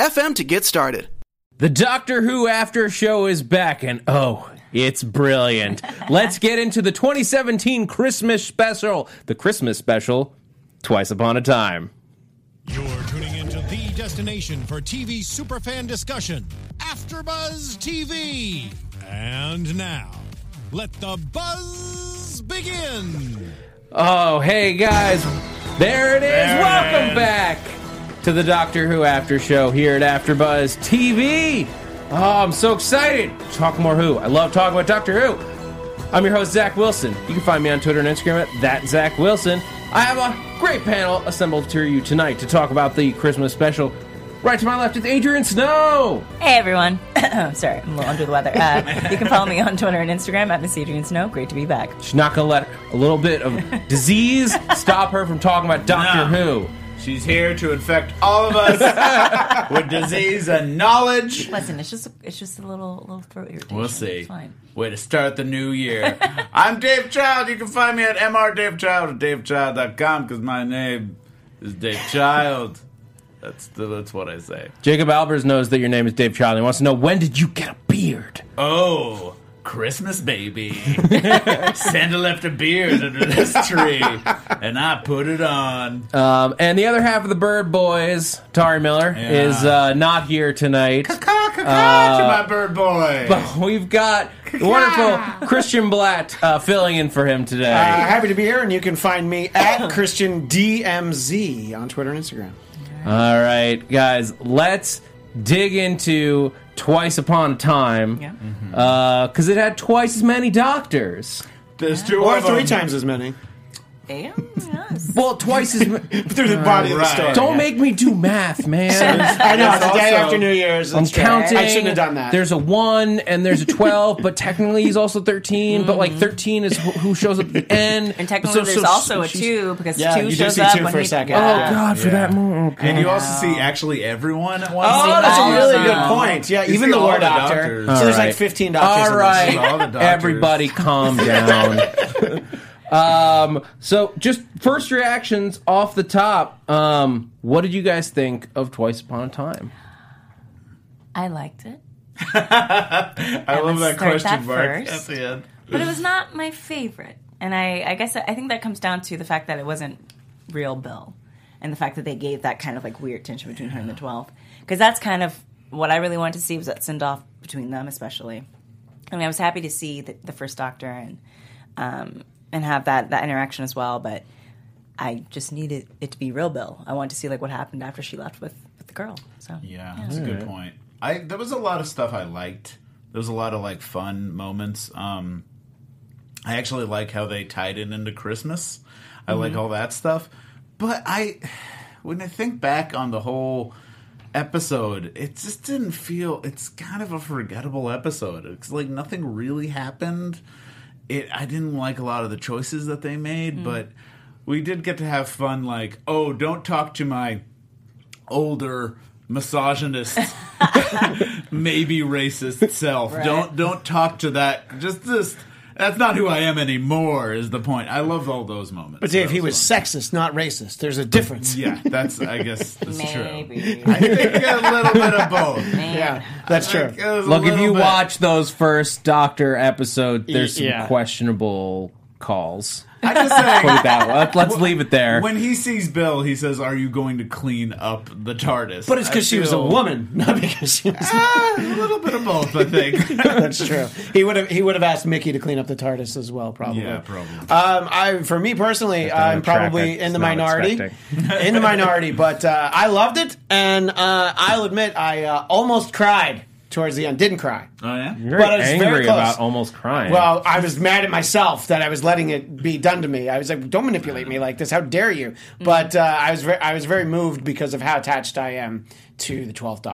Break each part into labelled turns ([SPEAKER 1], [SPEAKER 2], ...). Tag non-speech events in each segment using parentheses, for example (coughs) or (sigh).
[SPEAKER 1] anchor.fm to get started.
[SPEAKER 2] The Doctor Who after show is back, and oh, it's brilliant. (laughs) Let's get into the 2017 Christmas special, the Christmas special, Twice Upon a Time.
[SPEAKER 3] You're tuning into the destination for TV superfan discussion, AfterBuzz TV. And now, let the buzz begin.
[SPEAKER 2] Oh, hey guys, there it is.
[SPEAKER 4] There
[SPEAKER 2] Welcome
[SPEAKER 4] is.
[SPEAKER 2] back to the Doctor Who after show here at AfterBuzz TV. Oh, I'm so excited. to Talk more Who. I love talking about Doctor Who. I'm your host Zach Wilson. You can find me on Twitter and Instagram at that Zach Wilson. I have a great panel assembled to you tonight to talk about the Christmas special. Right to my left is Adrian Snow.
[SPEAKER 5] Hey everyone. (coughs) Sorry, I'm a little under the weather. Uh, you can follow me on Twitter and Instagram at Miss Adrian Snow. Great to be back.
[SPEAKER 2] She's not gonna let a little bit of disease (laughs) stop her from talking about Doctor
[SPEAKER 4] No.
[SPEAKER 2] Who.
[SPEAKER 4] She's here to infect all of us (laughs) with disease and knowledge.
[SPEAKER 5] Listen, it's just it's just a little little throat irritation.
[SPEAKER 4] We'll see.
[SPEAKER 5] It's fine.
[SPEAKER 4] Way to start the new year. (laughs) I'm Dave Child. You can find me at mrdavechild at davechild.com because my name is Dave Child. That's the, that's what I say.
[SPEAKER 2] Jacob Albers knows that your name is Dave Child. He wants to know when did you get a beard?
[SPEAKER 4] Oh, Christmas baby. (laughs) Santa left a beard under this tree, and I put it on.
[SPEAKER 2] Um, and the other half of the Bird Boys, Tari Miller,
[SPEAKER 4] Yeah.
[SPEAKER 2] is uh, not here tonight.
[SPEAKER 4] Caw-caw-caw to my bird boy. (laughs)
[SPEAKER 2] But we've got the wonderful Christian Bladt uh, filling in for him today.
[SPEAKER 6] Uh, happy to be here, and you can find me at (laughs) Christian DMZ on Twitter and Instagram.
[SPEAKER 2] All right, guys, let's dig into Twice Upon a Time.
[SPEAKER 5] Yeah.
[SPEAKER 2] Uh, because it had twice as many doctors.
[SPEAKER 4] There's two
[SPEAKER 6] Or three times as many
[SPEAKER 5] Yeah, yes.
[SPEAKER 2] Well, twice as many. (laughs)
[SPEAKER 6] through the body of the
[SPEAKER 4] right.
[SPEAKER 6] story.
[SPEAKER 2] Don't make me do math, man. (laughs)
[SPEAKER 6] I know it's the day
[SPEAKER 4] also-
[SPEAKER 6] after New Year's.
[SPEAKER 2] I'm
[SPEAKER 6] It's true.
[SPEAKER 2] counting.
[SPEAKER 6] I shouldn't have done that.
[SPEAKER 2] There's a one and there's a twelve, but technically he's also thirteen. But
[SPEAKER 6] Mm-hmm.
[SPEAKER 2] like thirteen is who, who shows up at the end.
[SPEAKER 5] And technically,
[SPEAKER 2] So-
[SPEAKER 5] there's
[SPEAKER 2] so
[SPEAKER 5] also a
[SPEAKER 2] she's-
[SPEAKER 5] two because
[SPEAKER 6] Yeah,
[SPEAKER 5] two
[SPEAKER 6] you do
[SPEAKER 5] shows
[SPEAKER 6] see
[SPEAKER 5] up
[SPEAKER 6] two
[SPEAKER 5] when
[SPEAKER 6] for a
[SPEAKER 5] he-
[SPEAKER 6] second.
[SPEAKER 2] Oh
[SPEAKER 5] Yeah.
[SPEAKER 2] God, for that moment.
[SPEAKER 4] And you also see actually everyone at once.
[SPEAKER 6] Oh, that's a really good point. Yeah,
[SPEAKER 4] You
[SPEAKER 6] even
[SPEAKER 4] see
[SPEAKER 6] the
[SPEAKER 4] all
[SPEAKER 6] war
[SPEAKER 4] the
[SPEAKER 6] doctor.
[SPEAKER 4] doctors.
[SPEAKER 6] So there's
[SPEAKER 2] All
[SPEAKER 6] like
[SPEAKER 2] right.
[SPEAKER 6] 15 doctors.
[SPEAKER 2] All
[SPEAKER 6] in this.
[SPEAKER 2] right,
[SPEAKER 4] All the doctors.
[SPEAKER 2] everybody, calm down. (laughs) um, so just first reactions off the top. Um, what did you guys think of Twice Upon a Time?
[SPEAKER 5] I liked it, (laughs)
[SPEAKER 4] I love that question
[SPEAKER 5] that
[SPEAKER 4] mark
[SPEAKER 5] first.
[SPEAKER 4] at the end.
[SPEAKER 5] but it was not my favorite. And I, I guess I think that comes down to the fact that it wasn't real Bill, and the fact that they gave that kind of like weird tension between her and the twelfth, because that's kind of what I really wanted to see was that send off between them, especially. I mean, I was happy to see the, the first Doctor and um, and have that that interaction as well, but I just needed it to be real Bill. I wanted to see like what happened after she left with, with the girl. So
[SPEAKER 4] Yeah, that's a good point. I there was a lot of stuff I liked. There was a lot of like fun moments. Um, I actually like how they tied it into Christmas. I like all that stuff. But I, when I think back on the whole episode, it just didn't feel. It's kind of a forgettable episode. It's like nothing really happened. It. I didn't like a lot of the choices that they made, mm. but we did get to have fun. Like, oh, don't talk to my older misogynist (laughs) (laughs) maybe racist self don't don't talk to that just this that's not who i am anymore is the point i love all those moments
[SPEAKER 6] But Dave,
[SPEAKER 4] That
[SPEAKER 6] he was
[SPEAKER 4] fun.
[SPEAKER 6] sexist, not racist. There's a difference.
[SPEAKER 4] yeah that's i guess (laughs) that's
[SPEAKER 5] maybe,
[SPEAKER 4] true i think a little bit of both (laughs)
[SPEAKER 5] Man.
[SPEAKER 6] That's true.
[SPEAKER 4] Like, it was a
[SPEAKER 2] Look, if you
[SPEAKER 4] bit.
[SPEAKER 2] watch those first Doctor episodes, there's some
[SPEAKER 6] yeah.
[SPEAKER 2] questionable calls.
[SPEAKER 4] I just
[SPEAKER 2] Put
[SPEAKER 4] say
[SPEAKER 2] it that way. Let- Let's leave it there.
[SPEAKER 4] when he sees bill he says are you going to clean up the tardis
[SPEAKER 6] But it's because she was a woman, not because she was.
[SPEAKER 4] Ah, a little bit of both i think (laughs)
[SPEAKER 6] That's true. He would have. He would have asked Mickey to clean up the TARDIS as well, probably.
[SPEAKER 4] yeah probably
[SPEAKER 6] Um, I, for me personally, I'm probably
[SPEAKER 2] I
[SPEAKER 6] in the minority. in the minority, but uh, I loved it, and uh, I'll admit I uh, almost cried towards the end. Didn't cry.
[SPEAKER 4] oh yeah
[SPEAKER 2] You're
[SPEAKER 6] but it's
[SPEAKER 2] very
[SPEAKER 6] very
[SPEAKER 2] angry
[SPEAKER 6] close.
[SPEAKER 2] about almost crying.
[SPEAKER 6] Well, I was mad at myself that I was letting it be done to me. I was like, "Don't manipulate me like this! How dare you!" But uh, I was very, I was very moved because of how attached I am to the Twelfth Doctor.
[SPEAKER 7] it's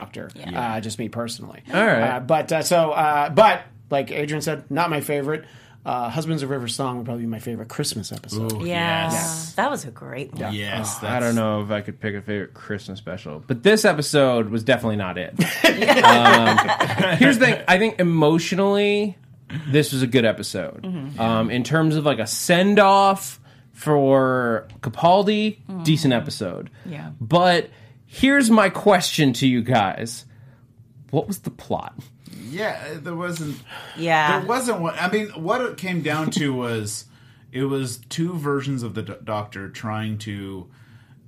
[SPEAKER 6] Doctor. Uh, just me personally.
[SPEAKER 2] All right.
[SPEAKER 6] Uh, but uh, so, uh, but like Adrian said, not my favorite. Uh, Husbands of River Song would probably be my favorite Christmas episode.
[SPEAKER 5] Yeah,
[SPEAKER 4] Yes.
[SPEAKER 5] that was a great one.
[SPEAKER 4] Yes, that's,
[SPEAKER 2] I don't know if I could pick a favorite Christmas special, but this episode was definitely not it. (laughs) um, here's the thing: I think emotionally, this was a good episode. Um, in terms of like a send off for Capaldi, decent episode.
[SPEAKER 5] Yeah.
[SPEAKER 2] But here's my question to you guys: What was the plot?
[SPEAKER 4] Yeah, there wasn't.
[SPEAKER 5] Yeah.
[SPEAKER 4] There wasn't one. I mean, what it came down to was it was two versions of the do- doctor trying to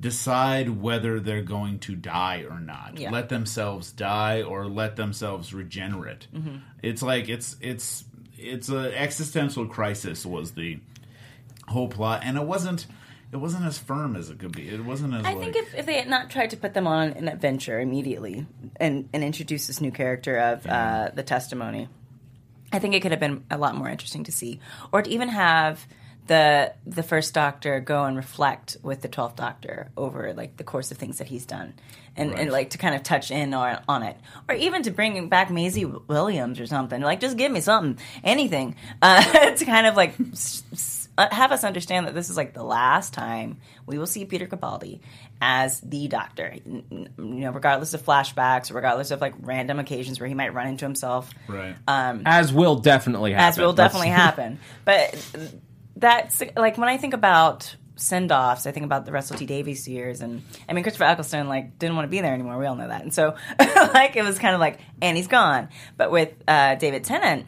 [SPEAKER 4] decide whether they're going to die or not.
[SPEAKER 5] Yeah.
[SPEAKER 4] Let themselves die or let themselves regenerate.
[SPEAKER 5] Mm-hmm.
[SPEAKER 4] It's like it's it's it's an existential crisis was the whole plot, and it wasn't. It wasn't as firm as it could be. It wasn't as.
[SPEAKER 5] I
[SPEAKER 4] like,
[SPEAKER 5] think if, if they had not tried to put them on an adventure immediately and, and introduce this new character of uh, the testimony, I think it could have been a lot more interesting to see, or to even have the the first Doctor go and reflect with the twelfth Doctor over like the course of things that he's done, and, and like to kind of touch in on, on it, or even to bring back Maisie Williams or something. Like just give me something, anything, uh, (laughs) to kind of like. S- s- uh, have us understand that this is like the last time we will see Peter Capaldi as the Doctor. N- n- You know, regardless of flashbacks, regardless of like random occasions where he might run into himself,
[SPEAKER 4] right.
[SPEAKER 2] As will definitely happen.
[SPEAKER 5] as will definitely (laughs) happen. But that's like when I think about send offs, I think about the Russell T Davies years, and I mean Christopher Eccleston like didn't want to be there anymore. We all know that, and so (laughs) like it was kind of like and he's gone. But with uh, David Tennant.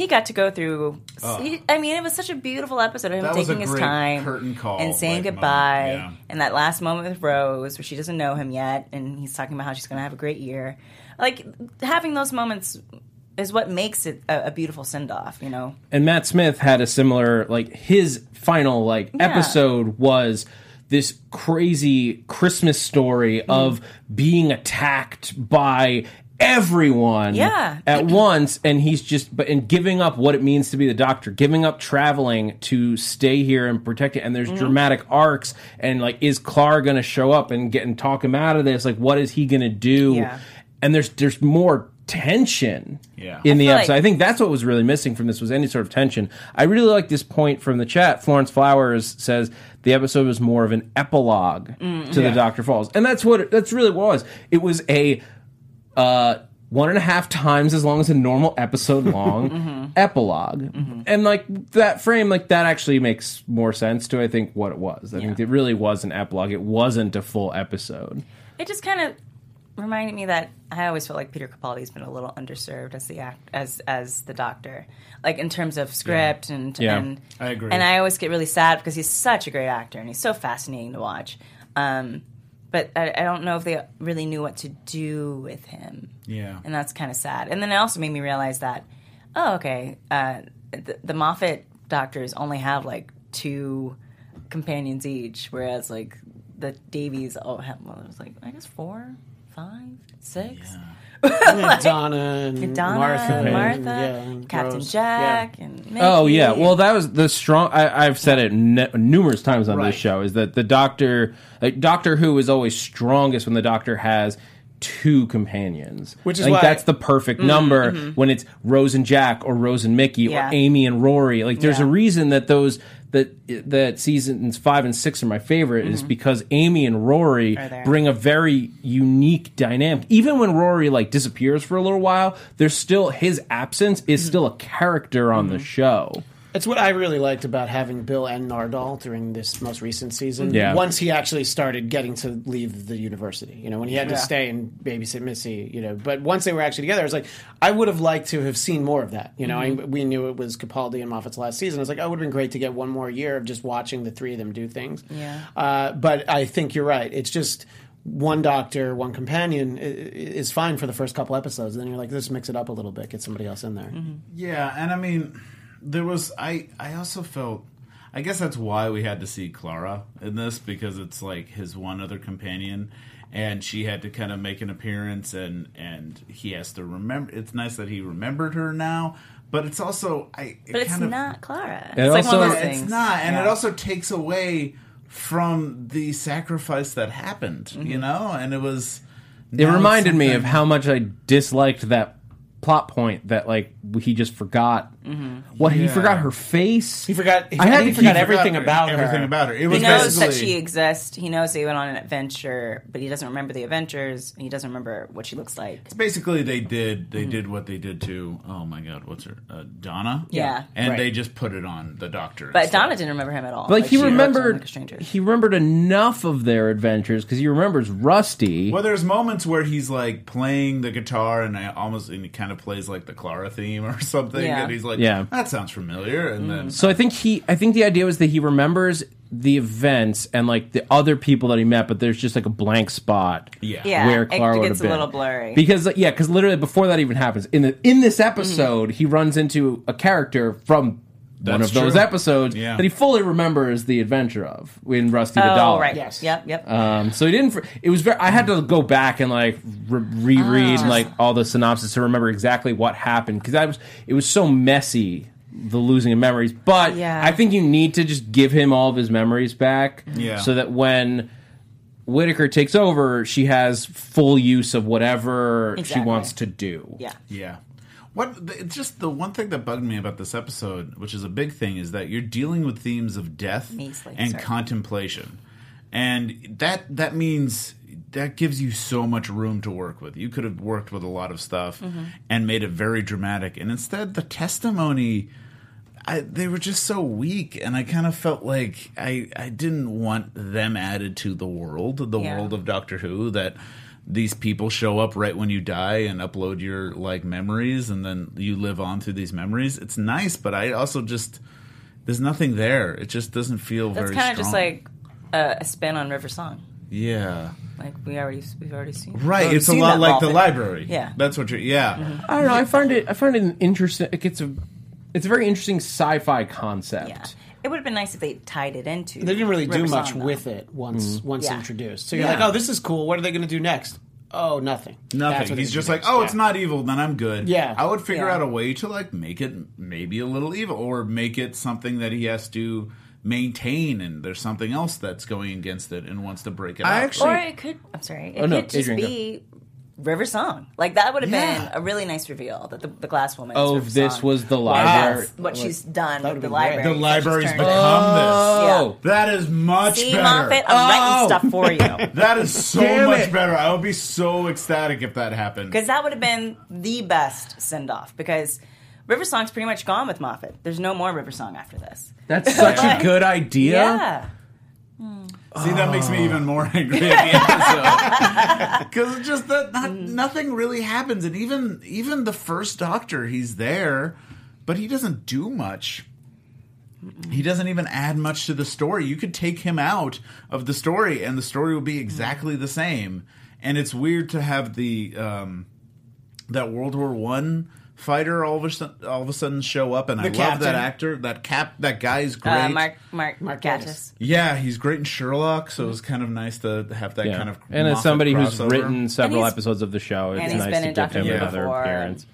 [SPEAKER 5] He got to go through. he- I mean, it was such a beautiful episode of him
[SPEAKER 4] That was a
[SPEAKER 5] taking his time
[SPEAKER 4] curtain call,
[SPEAKER 5] and saying
[SPEAKER 4] like,
[SPEAKER 5] goodbye.
[SPEAKER 4] yeah.
[SPEAKER 5] And that last moment with Rose, where she doesn't know him yet, and he's talking about how she's going to have a great year. Like having those moments is what makes it a, a beautiful send off. You know,
[SPEAKER 2] and Matt Smith had a similar like his final like
[SPEAKER 5] Yeah.
[SPEAKER 2] episode was this crazy Christmas story
[SPEAKER 5] Mm-hmm.
[SPEAKER 2] of being attacked by everyone
[SPEAKER 5] Yeah.
[SPEAKER 2] at once and he's just but and giving up what it means to be the doctor giving up traveling to stay here and protect it and there's
[SPEAKER 5] Mm-hmm.
[SPEAKER 2] dramatic arcs and like is Clar gonna show up and get and talk him out of this like what is he gonna do
[SPEAKER 5] Yeah.
[SPEAKER 2] and there's there's more tension
[SPEAKER 4] Yeah.
[SPEAKER 2] in the
[SPEAKER 5] feel
[SPEAKER 2] episode
[SPEAKER 5] like-
[SPEAKER 2] I think that's what was really missing from this was any sort of tension. I really like this point from the chat. Florence Flowers says the episode was more of an epilogue
[SPEAKER 5] Mm,
[SPEAKER 2] to the Doctor Falls, and that's what it, that's really what it was. It was a uh, one and a half times as long as a normal episode (laughs) long
[SPEAKER 5] Mm-hmm.
[SPEAKER 2] epilogue, and like that frame, like that actually makes more sense to I think what it was. I think it really was an epilogue. It wasn't a full episode.
[SPEAKER 5] it just kind of reminded me that I always felt like Peter Capaldi's been a little underserved as the act as as the Doctor, like in terms of script and
[SPEAKER 2] Yeah.
[SPEAKER 5] and
[SPEAKER 4] I agree.
[SPEAKER 5] And I always get really sad because he's such a great actor and he's so fascinating to watch. Um, but I, I don't know if they really knew what to do with him.
[SPEAKER 4] Yeah.
[SPEAKER 5] and that's kind of sad. And then it also made me realize that, oh, okay, uh, the, the Moffat doctors only have like two companions each, whereas like the Davies all have well, it was like I guess four, five, six. (laughs)
[SPEAKER 6] Donna and
[SPEAKER 5] Donna,
[SPEAKER 6] Martha, and,
[SPEAKER 5] Martha,
[SPEAKER 6] yeah, and
[SPEAKER 5] Captain
[SPEAKER 6] Rose.
[SPEAKER 5] Jack, and Mickey.
[SPEAKER 2] Oh yeah, well that was the strong. I, I've said it n- numerous times on
[SPEAKER 4] Right.
[SPEAKER 2] this show is that the Doctor, like Doctor Who, is always strongest when the Doctor has two companions.
[SPEAKER 6] Which is
[SPEAKER 2] I think
[SPEAKER 6] why-
[SPEAKER 2] that's the perfect mm-hmm, number mm-hmm. when it's Rose and Jack or Rose and Mickey
[SPEAKER 5] Yeah.
[SPEAKER 2] or Amy and Rory. Like there's
[SPEAKER 5] Yeah.
[SPEAKER 2] a reason that those that that seasons five and six are my favorite is mm-hmm. because Amy and Rory bring a very unique dynamic. Even when Rory like disappears for a little while, there's still his absence is mm-hmm. still a character on the mm-hmm. show.
[SPEAKER 6] It's what I really liked about having Bill and Nardole during this most recent season.
[SPEAKER 2] Yeah.
[SPEAKER 6] Once he actually started getting to leave the university, you know, when he had to
[SPEAKER 5] Yeah.
[SPEAKER 6] stay and babysit Missy, you know. But once they were actually together, I was like, I would have liked to have seen more of that. You know, I, we knew it was Capaldi and Moffat's last season. I was like, I would have been great to get one more year of just watching the three of them do things.
[SPEAKER 5] Yeah.
[SPEAKER 6] Uh, but I think you're right. It's just one doctor, one companion i- i- is fine for the first couple episodes. Then you're like, let's mix it up a little bit, get somebody else in there.
[SPEAKER 4] Yeah, and I mean, there was I. I also felt. I guess that's why we had to see Clara in this because it's like his one other companion, and she had to kind of make an appearance, and and he has to remember. It's nice that he remembered her now, but it's also I. It
[SPEAKER 5] But it's
[SPEAKER 4] kind of,
[SPEAKER 5] not Clara.
[SPEAKER 2] It
[SPEAKER 5] it's like one of those things.
[SPEAKER 4] It's not, and it also takes away from the sacrifice that happened. You
[SPEAKER 5] Mm-hmm.
[SPEAKER 4] know, and it was.
[SPEAKER 2] It reminded me of how much I disliked that plot point that like he just forgot Mm-hmm. what he
[SPEAKER 4] Yeah.
[SPEAKER 2] forgot her face.
[SPEAKER 6] He forgot. He,
[SPEAKER 2] I had
[SPEAKER 6] he
[SPEAKER 2] to
[SPEAKER 6] forgot
[SPEAKER 2] keep-
[SPEAKER 6] everything about her.
[SPEAKER 4] everything about her. It
[SPEAKER 5] He
[SPEAKER 4] was
[SPEAKER 5] knows that
[SPEAKER 4] basically-
[SPEAKER 5] she exists. He knows they went on an adventure, but he doesn't remember the adventures. He doesn't remember what she looks like.
[SPEAKER 4] It's basically they did they mm-hmm. did what they did to oh my god what's her uh, Donna
[SPEAKER 5] Yeah.
[SPEAKER 4] and
[SPEAKER 6] Right.
[SPEAKER 4] they just put it on the doctor
[SPEAKER 5] But
[SPEAKER 4] instead.
[SPEAKER 5] Donna didn't remember him at all.
[SPEAKER 2] But like he
[SPEAKER 5] she looked at him
[SPEAKER 2] remembered
[SPEAKER 5] like a stranger.
[SPEAKER 2] he remembered enough of their adventures because he remembers Rusty.
[SPEAKER 4] well there's moments where he's like playing the guitar and I almost and he kind of plays like the Clara theme or something
[SPEAKER 5] Yeah.
[SPEAKER 4] and he's like
[SPEAKER 2] Yeah.
[SPEAKER 4] that sounds familiar and then
[SPEAKER 2] So I think he I think the idea was that he remembers the events and like the other people that he met, but there's just like a blank spot.
[SPEAKER 4] Yeah.
[SPEAKER 5] Yeah,
[SPEAKER 2] where
[SPEAKER 5] it
[SPEAKER 2] Clara would
[SPEAKER 5] gets
[SPEAKER 2] have been.
[SPEAKER 5] a little blurry.
[SPEAKER 2] because yeah, because literally before that even happens in the in this episode, he runs into a character from one
[SPEAKER 4] That's
[SPEAKER 2] of those
[SPEAKER 4] true.
[SPEAKER 2] episodes
[SPEAKER 4] Yeah.
[SPEAKER 2] that he fully remembers the adventure of in Rusty the
[SPEAKER 5] oh,
[SPEAKER 2] Doll.
[SPEAKER 5] right.
[SPEAKER 6] Yes.
[SPEAKER 5] Yep. Yep.
[SPEAKER 2] Um, so he didn't. It was very. I had to go back and like re- reread
[SPEAKER 5] Ah.
[SPEAKER 2] like all the synopsis to remember exactly what happened because I was. It was so messy the losing of memories. But
[SPEAKER 5] Yeah.
[SPEAKER 2] I think you need to just give him all of his memories back.
[SPEAKER 4] Yeah.
[SPEAKER 2] So that when Whittaker takes over, she has full use of whatever she wants to do.
[SPEAKER 5] yeah.
[SPEAKER 4] Yeah. What the- it's just the one thing that bugged me about this episode, which is a big thing, is that you're dealing with themes of death
[SPEAKER 5] Measly,
[SPEAKER 4] and
[SPEAKER 5] sorry.
[SPEAKER 4] contemplation, and that that means that gives you so much room to work with. You could have worked with a lot of stuff
[SPEAKER 5] Mm-hmm.
[SPEAKER 4] and made it very dramatic, and instead the testimony. I, they were just so weak, and I kind of felt like I, I didn't want them added to the world, the
[SPEAKER 5] Yeah.
[SPEAKER 4] world of Doctor Who. That these people show up right when you die and upload your like memories, and then you live on through these memories. It's nice, but I also just there's nothing there. It just doesn't feel very.
[SPEAKER 5] That's
[SPEAKER 4] very.
[SPEAKER 5] kind of just like a, a spin on River Song.
[SPEAKER 4] yeah,
[SPEAKER 5] Like we already we've already seen.
[SPEAKER 4] right.
[SPEAKER 5] We've
[SPEAKER 4] it's a lot like the
[SPEAKER 5] Baltic.
[SPEAKER 4] library.
[SPEAKER 5] Yeah.
[SPEAKER 4] that's what you're. Yeah, mm-hmm.
[SPEAKER 2] I don't know. I find it. I find it an interesting. It gets a. It's a very interesting sci-fi concept.
[SPEAKER 5] Yeah. It would have been nice if they tied it into.
[SPEAKER 6] They didn't really do
[SPEAKER 5] River
[SPEAKER 6] much
[SPEAKER 5] Song, though.
[SPEAKER 6] with it once mm. once
[SPEAKER 5] Yeah.
[SPEAKER 6] introduced. So you're
[SPEAKER 4] Yeah.
[SPEAKER 6] like, oh, this is cool. What are they going to do next? Oh, nothing. That's
[SPEAKER 4] Nothing.
[SPEAKER 6] what
[SPEAKER 4] He's
[SPEAKER 6] they
[SPEAKER 4] just like,
[SPEAKER 6] next.
[SPEAKER 4] oh,
[SPEAKER 6] Yeah.
[SPEAKER 4] it's not evil, then I'm good.
[SPEAKER 6] Yeah.
[SPEAKER 4] I would figure
[SPEAKER 5] Yeah.
[SPEAKER 4] out a way to like make it maybe a little evil, or make it something that he has to maintain, and there's something else that's going against it and wants to break it.
[SPEAKER 2] I
[SPEAKER 4] out.
[SPEAKER 2] actually-
[SPEAKER 5] Or it could. I'm sorry. It
[SPEAKER 2] Oh, no,
[SPEAKER 5] could just
[SPEAKER 2] Adrian, go.
[SPEAKER 5] be River Song. Like that would have
[SPEAKER 4] Yeah.
[SPEAKER 5] been a really nice reveal that the, the glass woman. is
[SPEAKER 2] Oh,
[SPEAKER 5] River
[SPEAKER 2] this
[SPEAKER 5] Song.
[SPEAKER 2] was the library.
[SPEAKER 5] Yes, what she's done with the
[SPEAKER 6] been great.
[SPEAKER 5] library.
[SPEAKER 4] the
[SPEAKER 5] so she's
[SPEAKER 4] library's become
[SPEAKER 5] it-
[SPEAKER 2] Oh,
[SPEAKER 4] this. That is much
[SPEAKER 5] See,
[SPEAKER 4] better.
[SPEAKER 5] Moffat, I'm
[SPEAKER 2] Oh.
[SPEAKER 5] writing stuff for you. (laughs)
[SPEAKER 4] That is so
[SPEAKER 2] Damn
[SPEAKER 4] much
[SPEAKER 2] it.
[SPEAKER 4] better. I would be so ecstatic if that happened.
[SPEAKER 5] Because that would have been the best send off. Because River Song's pretty much gone with Moffat. There's no more River Song after this.
[SPEAKER 2] that's such a good idea.
[SPEAKER 5] Yeah.
[SPEAKER 4] See, that makes me even more (laughs) angry at the episode because (laughs) just that not, nothing really happens, and even even the first Doctor, he's there, but he doesn't do much. He doesn't even add much to the story. You could take him out of the story, and the story will be exactly the same. And it's weird to have the um, that World War One fighter all of a sudden, all of a sudden show up, and I love that actor. That cap, that guy's great.
[SPEAKER 5] Uh, Mark Mark
[SPEAKER 6] Mark
[SPEAKER 5] Gatiss.
[SPEAKER 6] Gatiss.
[SPEAKER 4] Yeah, he's great in Sherlock, so it was kind of nice to have that
[SPEAKER 2] Yeah.
[SPEAKER 4] kind of.
[SPEAKER 2] and as
[SPEAKER 4] Moffat
[SPEAKER 2] somebody who's written several episodes of the show, it's
[SPEAKER 5] and
[SPEAKER 2] nice to
[SPEAKER 5] in
[SPEAKER 2] give him
[SPEAKER 5] Who
[SPEAKER 2] another
[SPEAKER 5] before.
[SPEAKER 2] appearance.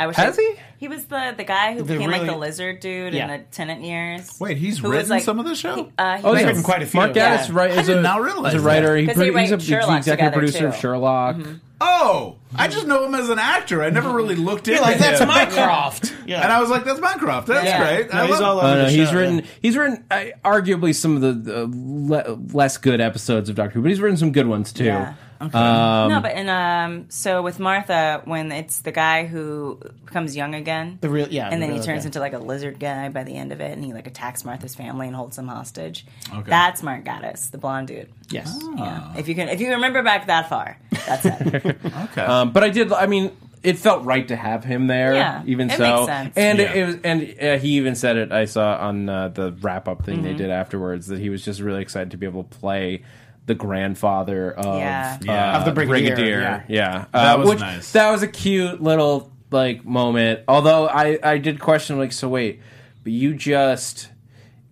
[SPEAKER 5] I wish
[SPEAKER 2] Has
[SPEAKER 5] I-
[SPEAKER 2] he?
[SPEAKER 5] He was the the guy who
[SPEAKER 6] The
[SPEAKER 5] became like the lizard dude
[SPEAKER 6] Yeah.
[SPEAKER 5] in the Tennant years.
[SPEAKER 4] Wait, he's
[SPEAKER 5] Who was,
[SPEAKER 4] written
[SPEAKER 5] like-
[SPEAKER 4] some of the show.
[SPEAKER 5] He, uh, he
[SPEAKER 2] Oh,
[SPEAKER 5] was-
[SPEAKER 2] yeah.
[SPEAKER 6] written quite a few.
[SPEAKER 2] Mark
[SPEAKER 5] Yeah.
[SPEAKER 2] Gatiss, right? Is
[SPEAKER 4] did
[SPEAKER 2] a,
[SPEAKER 4] not realize
[SPEAKER 2] is a writer. He,
[SPEAKER 5] 'Cause
[SPEAKER 2] pro-
[SPEAKER 5] they
[SPEAKER 2] he's,
[SPEAKER 5] write
[SPEAKER 2] a, he's the executive
[SPEAKER 5] together,
[SPEAKER 2] producer of
[SPEAKER 5] too.
[SPEAKER 2] Sherlock.
[SPEAKER 4] oh, I just know him as an actor. I never really looked into
[SPEAKER 6] like, that's
[SPEAKER 4] him.
[SPEAKER 6] Mycroft. Yeah.
[SPEAKER 4] And I was like, "That's Minecraft. That's
[SPEAKER 5] Yeah.
[SPEAKER 4] great."
[SPEAKER 6] No,
[SPEAKER 4] I
[SPEAKER 6] he's
[SPEAKER 4] love-
[SPEAKER 6] all over
[SPEAKER 2] Oh, no,
[SPEAKER 6] the
[SPEAKER 2] he's
[SPEAKER 6] show,
[SPEAKER 2] written.
[SPEAKER 6] yeah.
[SPEAKER 2] He's written uh, arguably some of the, the le- less good episodes of Doctor Who, but he's written some good ones too.
[SPEAKER 5] Yeah. no, but in um, so with Martha, when it's the guy who becomes young again,
[SPEAKER 6] The real- yeah,
[SPEAKER 5] and
[SPEAKER 6] the
[SPEAKER 5] then he turns
[SPEAKER 6] guy.
[SPEAKER 5] into like a lizard guy by the end of it, and he like attacks Martha's family and holds them hostage.
[SPEAKER 4] Okay.
[SPEAKER 5] That's Mark Gatiss, the blonde dude.
[SPEAKER 6] yes.
[SPEAKER 5] Yeah, if you can, if you remember back that far, that's it. (laughs)
[SPEAKER 4] Okay.
[SPEAKER 2] Um, but I did. I mean, it felt right to have him there.
[SPEAKER 5] Yeah,
[SPEAKER 2] even
[SPEAKER 5] it
[SPEAKER 2] so,
[SPEAKER 5] makes sense.
[SPEAKER 2] and
[SPEAKER 4] Yeah.
[SPEAKER 2] it, it was, and uh, he even said it. I saw on uh, the wrap up thing
[SPEAKER 5] Mm-hmm.
[SPEAKER 2] they did afterwards that he was just really excited to be able to play the grandfather of
[SPEAKER 5] Yeah.
[SPEAKER 4] Yeah.
[SPEAKER 2] uh,
[SPEAKER 6] Of the Brigadier,
[SPEAKER 2] yeah,
[SPEAKER 6] yeah.
[SPEAKER 2] Uh,
[SPEAKER 4] That was
[SPEAKER 2] which-
[SPEAKER 4] nice.
[SPEAKER 2] That was a cute little like moment. Although I I did question like, so wait, but you just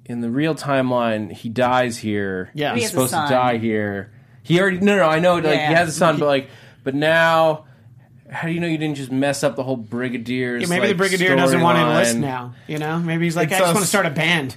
[SPEAKER 2] in the real timeline he dies here.
[SPEAKER 6] Yeah.
[SPEAKER 2] he's
[SPEAKER 6] He
[SPEAKER 2] supposed to die here. He already no no I know like
[SPEAKER 5] Yeah.
[SPEAKER 2] he has a son, but like but now. How do you know you didn't just mess up the whole Brigadier's?
[SPEAKER 6] Yeah, maybe
[SPEAKER 2] like,
[SPEAKER 6] the brigadier doesn't want to enlist now. You know, maybe he's like,
[SPEAKER 4] It's
[SPEAKER 6] I just
[SPEAKER 4] us.
[SPEAKER 6] want to start a band.